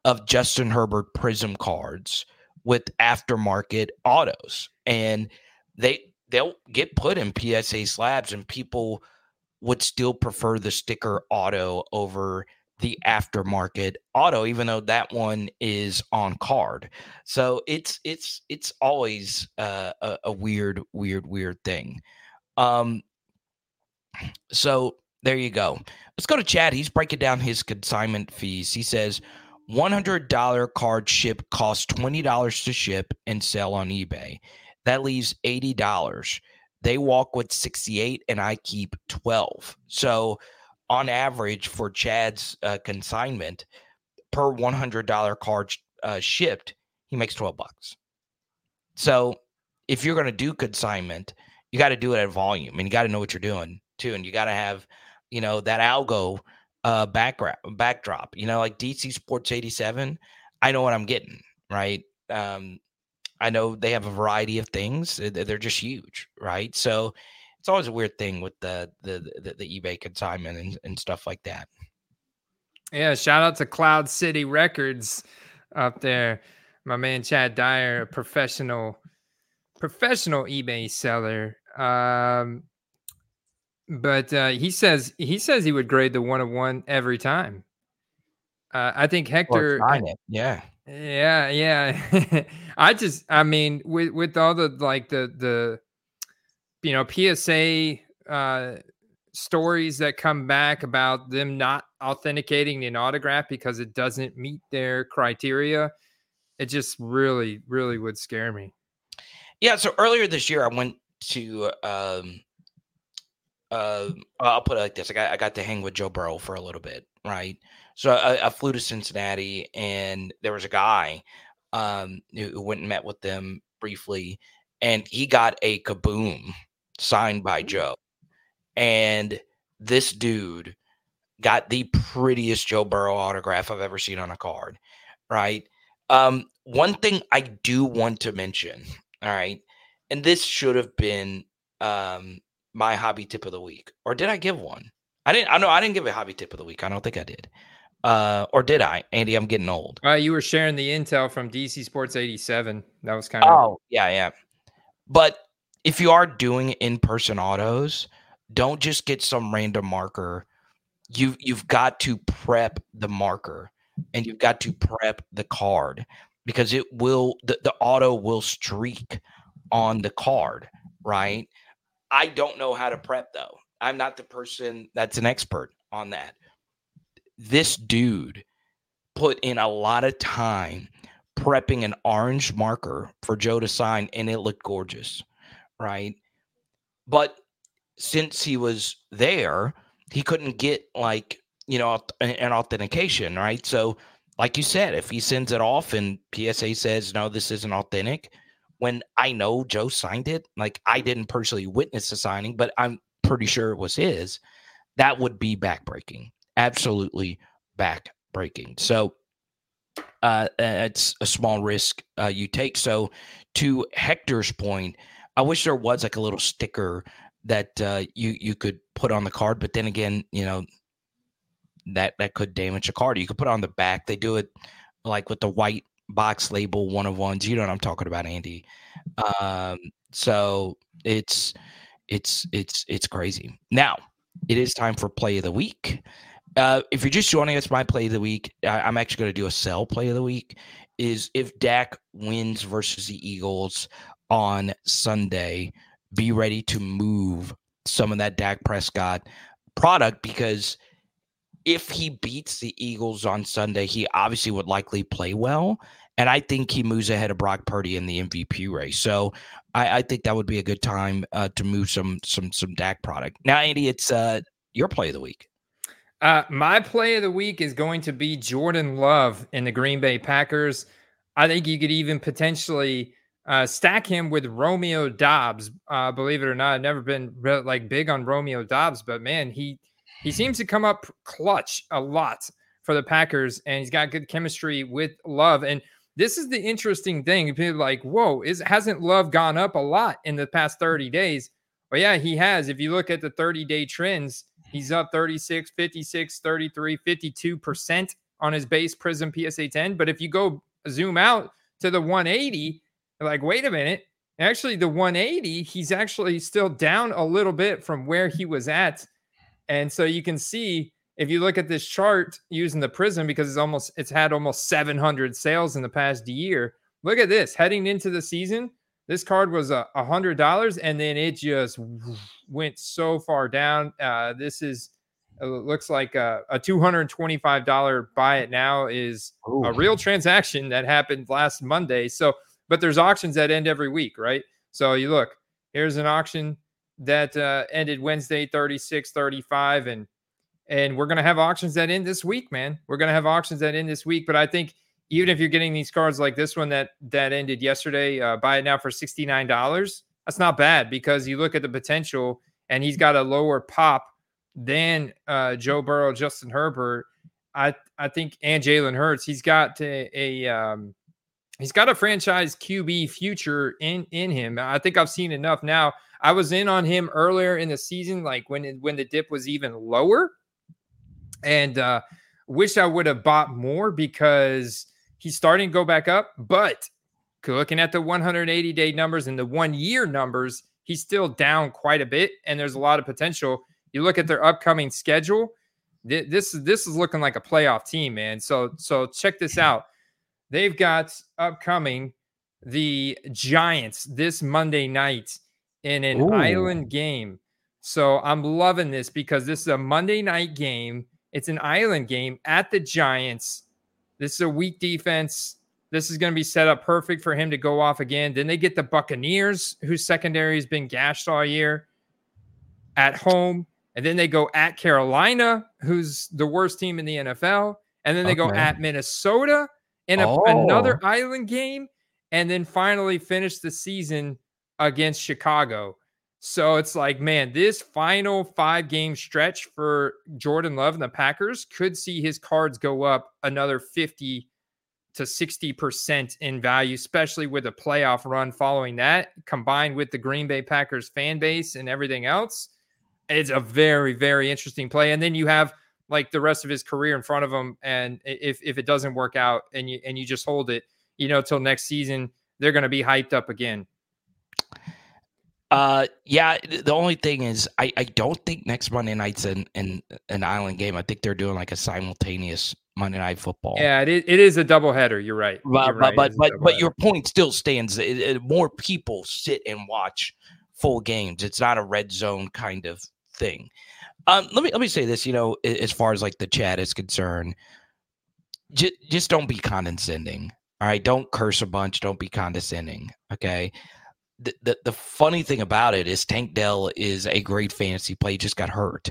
of Justin Herbert Prizm cards with aftermarket autos, and they they'll get put in PSA slabs, and people would still prefer the sticker auto over the aftermarket auto even though that one is on card so it's it's it's always uh, a, a weird weird weird thing um so there you go Let's go to Chad. He's breaking down his consignment fees. He says $100 card ship costs $20 to ship and sell on eBay. That leaves $80. They walk with 68 and I keep 12. So on average for Chad's uh, consignment per $100 card uh, shipped, he makes 12 bucks. So if you're going to do consignment, you got to do it at volume and you got to know what you're doing too. And you got to have – you know, that algo uh background backdrop. You know, like DC Sports 87, I know what I'm getting, right? Um I know they have a variety of things. They're just huge, right? So it's always a weird thing with the the the, the eBay consignment and, and stuff like that. Yeah, shout out to Cloud City Records up there. My man Chad Dyer, a professional professional eBay seller. Um, but uh, he says he says he would grade the one of one every time. Uh, I think Hector. Yeah. Yeah, yeah. I just, I mean, with with all the like the the, you know, PSA uh, stories that come back about them not authenticating an autograph because it doesn't meet their criteria, it just really, really would scare me. Yeah. So earlier this year, I went to um, uh, I'll put it like this: I got I got to hang with Joe Burrow for a little bit, right? So I, I flew to Cincinnati, and there was a guy um, who, who went and met with them briefly, and he got a kaboom signed by mm. Joe, and this dude got the prettiest Joe Burrow autograph I've ever seen on a card, right? Um, one thing I do want to mention, all right, and this should have been um, my hobby tip of the week, or did I give one? I didn't. I know I didn't give a hobby tip of the week. I don't think I did. Uh, or did I, Andy? I'm getting old. Uh, you were sharing the intel from DC Sports 87. That was kind of. Oh yeah, yeah. But if you are doing in-person autos, don't just get some random marker. You you've got to prep the marker, and you've got to prep the card because it will the, the auto will streak on the card, right? I don't know how to prep though. I'm not the person that's an expert on that. This dude put in a lot of time prepping an orange marker for Joe to sign, and it looked gorgeous, right? But since he was there, he couldn't get like you know an authentication, right? So, like you said, if he sends it off and PSA says no, this isn't authentic, when I know Joe signed it, like I didn't personally witness the signing, but I'm pretty sure it was his. That would be backbreaking, absolutely backbreaking. So uh, it's a small risk uh, you take. So, to Hector's point, I wish there was like a little sticker that uh, you you could put on the card, but then again, you know that that could damage a card. You could put it on the back. They do it like with the white box label one of ones. You know what I'm talking about, Andy. Um, so it's it's it's it's crazy. Now it is time for play of the week. Uh, if you're just joining us, my play of the week, I, I'm actually going to do a sell play of the week. Is if Dak wins versus the Eagles on Sunday, be ready to move some of that Dak Prescott product because if he beats the Eagles on Sunday, he obviously would likely play well. And I think he moves ahead of Brock Purdy in the MVP race. So I, I think that would be a good time uh, to move some some some Dak product. Now, Andy, it's uh, your play of the week. Uh, my play of the week is going to be Jordan Love in the Green Bay Packers. I think you could even potentially uh, stack him with Romeo Doubs. Uh, believe it or not, I've never been like big on Romeo Doubs, but man, he he seems to come up clutch a lot for the Packers, and he's got good chemistry with Love. And this is the interesting thing. People like, whoa, is hasn't Love gone up a lot in the past 30 days? Well, yeah, he has. If you look at the 30 day trends, he's up 36, 56, 33, 52% on his base Prizm PSA 10. But if you go zoom out to the 180, like, wait a minute. Actually, the 180, he's actually still down a little bit from where he was at. And so you can see if you look at this chart using the Prizm because it's almost it's had almost 700 sales in the past year. Look at this heading into the season. This card was a hundred dollars, and then it just went so far down. Uh, this is it looks like a, a $225 buy it now is Ooh. a real transaction that happened last Monday. So but there's auctions that end every week, right? So you look, here's an auction that uh, ended Wednesday 36 35 and and we're going to have auctions that end this week, man. We're going to have auctions that end this week, but I think even if you're getting these cards like this one that that ended yesterday, uh, buy it now for $69. That's not bad because you look at the potential and he's got a lower pop than uh, Joe Burrow, Justin Herbert. I I think and Jalen Hurts. He's got a, a um, he's got a franchise QB future in in him. I think I've seen enough now. I was in on him earlier in the season, like when it, when the dip was even lower, and uh, wish I would have bought more because he's starting to go back up. But looking at the 180 day numbers and the one year numbers, he's still down quite a bit, and there's a lot of potential. You look at their upcoming schedule. This this is looking like a playoff team, man. So so check this out They've got upcoming the Giants this Monday night in an Ooh. island game. So I'm loving this because this is a Monday night game. It's an island game at the Giants. This is a weak defense. This is going to be set up perfect for him to go off again. Then they get the Buccaneers, whose secondary has been gashed all year, at home. And then they go at Carolina, who's the worst team in the NFL. And then they okay. go at Minnesota, in a, oh. another island game, and then finally finish the season against Chicago. So it's like, man, this final five game stretch for Jordan Love and the Packers could see his cards go up another 50 to 60% in value, especially with a playoff run following that, combined with the Green Bay Packers fan base and everything else. It's a very, very interesting play. And then you have like the rest of his career in front of him. And if if it doesn't work out and you and you just hold it, you know, till next season, they're going to be hyped up again. Uh, yeah. The only thing is, I, I don't think next Monday night's an, an an island game. I think they're doing like a simultaneous Monday night football. Yeah, it is, it is a doubleheader. You're right. But You're but right. but but, but your point still stands. It, it, more people sit and watch full games. It's not a red zone kind of thing. Um, let me let me say this. You know, as far as like the chat is concerned, just just don't be condescending. All right, don't curse a bunch. Don't be condescending. Okay. The, the, the funny thing about it is Tank Dell is a great fantasy play. He just got hurt.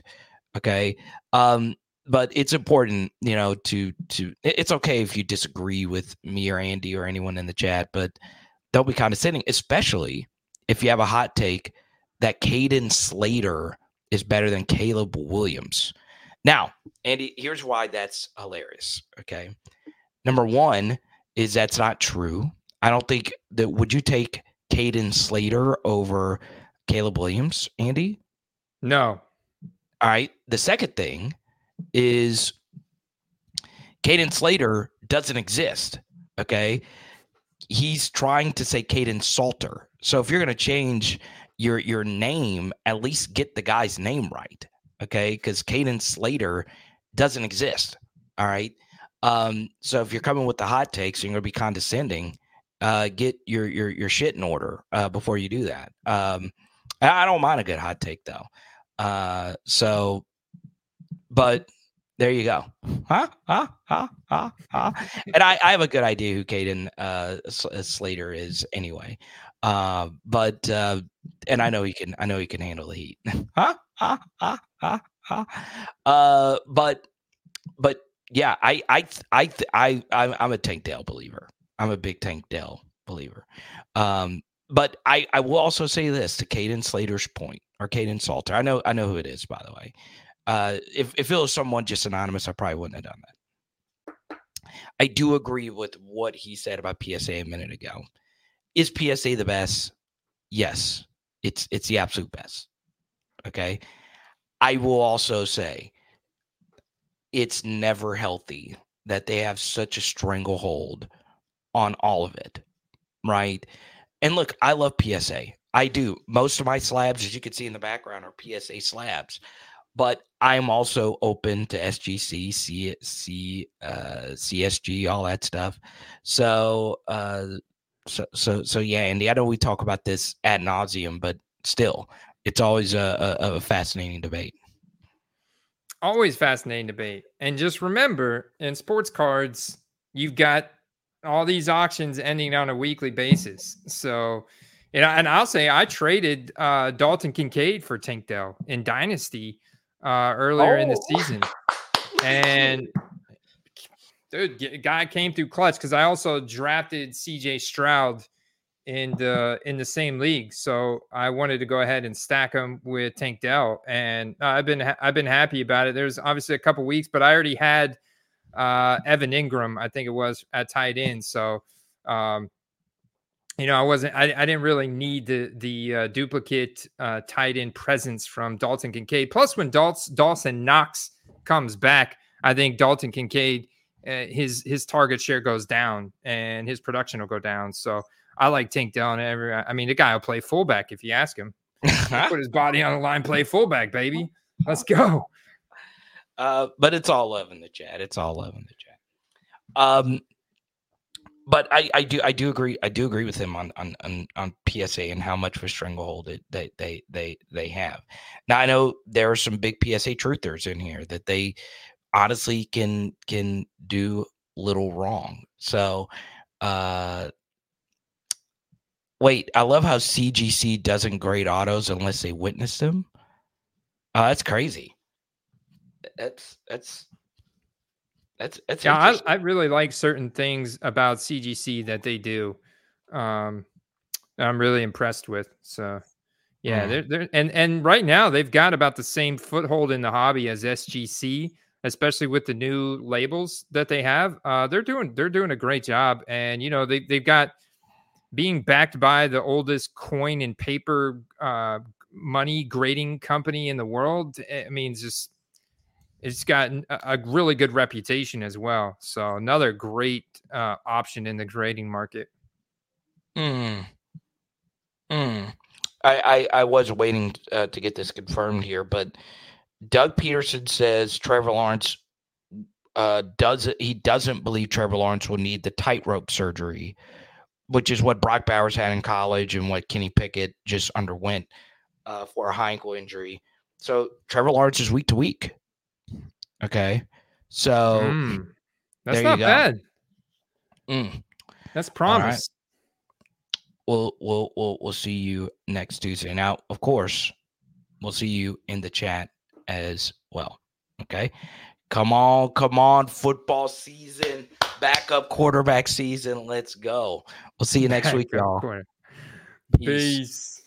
Okay. Um, but it's important, you know, to to it's okay if you disagree with me or Andy or anyone in the chat, but don't be condescending, especially if you have a hot take that Caden Slater is better than Caleb Williams. Now, Andy, here's why that's hilarious. Okay. Number one is that's not true. I don't think that would you take Caden Slater over Caleb Williams, Andy? No. All right. The second thing is Caden Slater doesn't exist. Okay. He's trying to say Caden Salter. So if you're going to change your your name, at least get the guy's name right. Okay. Because Caden Slater doesn't exist. All right. Um, so if you're coming with the hot takes you're to be condescending, uh, get your your your shit in order uh, before you do that. Um, I don't mind a good hot take though. Uh, so but there you go. Huh? Huh? Huh? Huh? huh? and I, I have a good idea who Caden uh, uh, Slater is anyway. Uh, but uh, and I know he can. I know he can handle the heat. huh? Huh? Huh? Huh? Huh? Uh, but but yeah, I I I I I'm, I'm a Tank Dell believer. I'm a big Tank Dell believer. Um, but I I will also say this to Caden Slater's point or Caden Salter. I know I know who it is by the way. Uh, if if it was someone just anonymous, I probably wouldn't have done that. I do agree with what he said about PSA a minute ago. Is PSA the best? Yes, it's it's the absolute best. Okay. I will also say it's never healthy that they have such a stranglehold on all of it. Right. And look, I love PSA. I do. Most of my slabs, as you can see in the background, are PSA slabs but I'm also open to SGC, C, C, uh, CSG, all that stuff. So, uh, so, so, so yeah, Andy. I know we talk about this ad nauseum, but still, it's always a, a, a fascinating debate. Always fascinating debate, and just remember, in sports cards, you've got all these auctions ending on a weekly basis. So, and I'll say I traded uh, Dalton Kincaid for Tank Dell in Dynasty uh, earlier oh. in the oh. season, and dude, guy came through clutch because I also drafted C.J. Stroud in the in the same league, so I wanted to go ahead and stack him with Tank Dell, and uh, I've been ha- I've been happy about it. There's obviously a couple weeks, but I already had uh, Evan Engram, I think it was at tight end, so. Um, you know, I wasn't, I, I didn't really need the the uh, duplicate uh, tight end presence from Dalton Kincaid. Plus, when Dals, Dawson Knox comes back, I think Dalton Kincaid, uh, his his target share goes down and his production will go down. So I like Tank Dell. Every, I mean, the guy will play fullback if you ask him. Put his body on the line, play fullback, baby. Let's go. Uh, but it's all love in the chat. It's all love in the chat. Um, but I, I do I do agree I do agree with him on on on, on PSA and how much of a stranglehold it, they they they they have. Now I know there are some big PSA truthers in here that they honestly can can do little wrong. So uh wait, I love how CGC doesn't grade autos unless they witness them. Uh, that's crazy. That's that's that's that's yeah. I, I really like certain things about CGC that they do. Um, I'm really impressed with. So yeah, mm. they're they're and and right now they've got about the same foothold in the hobby as SGC, especially with the new labels that they have. Uh, they're doing they're doing a great job, and you know they they've got being backed by the oldest coin and paper uh, money grading company in the world. I mean, just it's got a really good reputation as well. So another great uh, option in the grading market. Hmm. Hmm. I, I, I was waiting uh, to get this confirmed here, but Doug Pederson says Trevor Lawrence uh, does he doesn't believe Trevor Lawrence will need the tightrope surgery, which is what Brock Bowers had in college and what Kenny Pickett just underwent uh, for a high ankle injury So Trevor Lawrence is week to week. Okay. So Mm. That's there you not go. bad. mm, That's promise. we'll we'll we'll we'll see you next Tuesday. Now, of course, we'll see you in the chat as well. Okay. Come on, come on, football season, backup quarterback season. Let's go. We'll see you next week, y'all. Peace. Peace.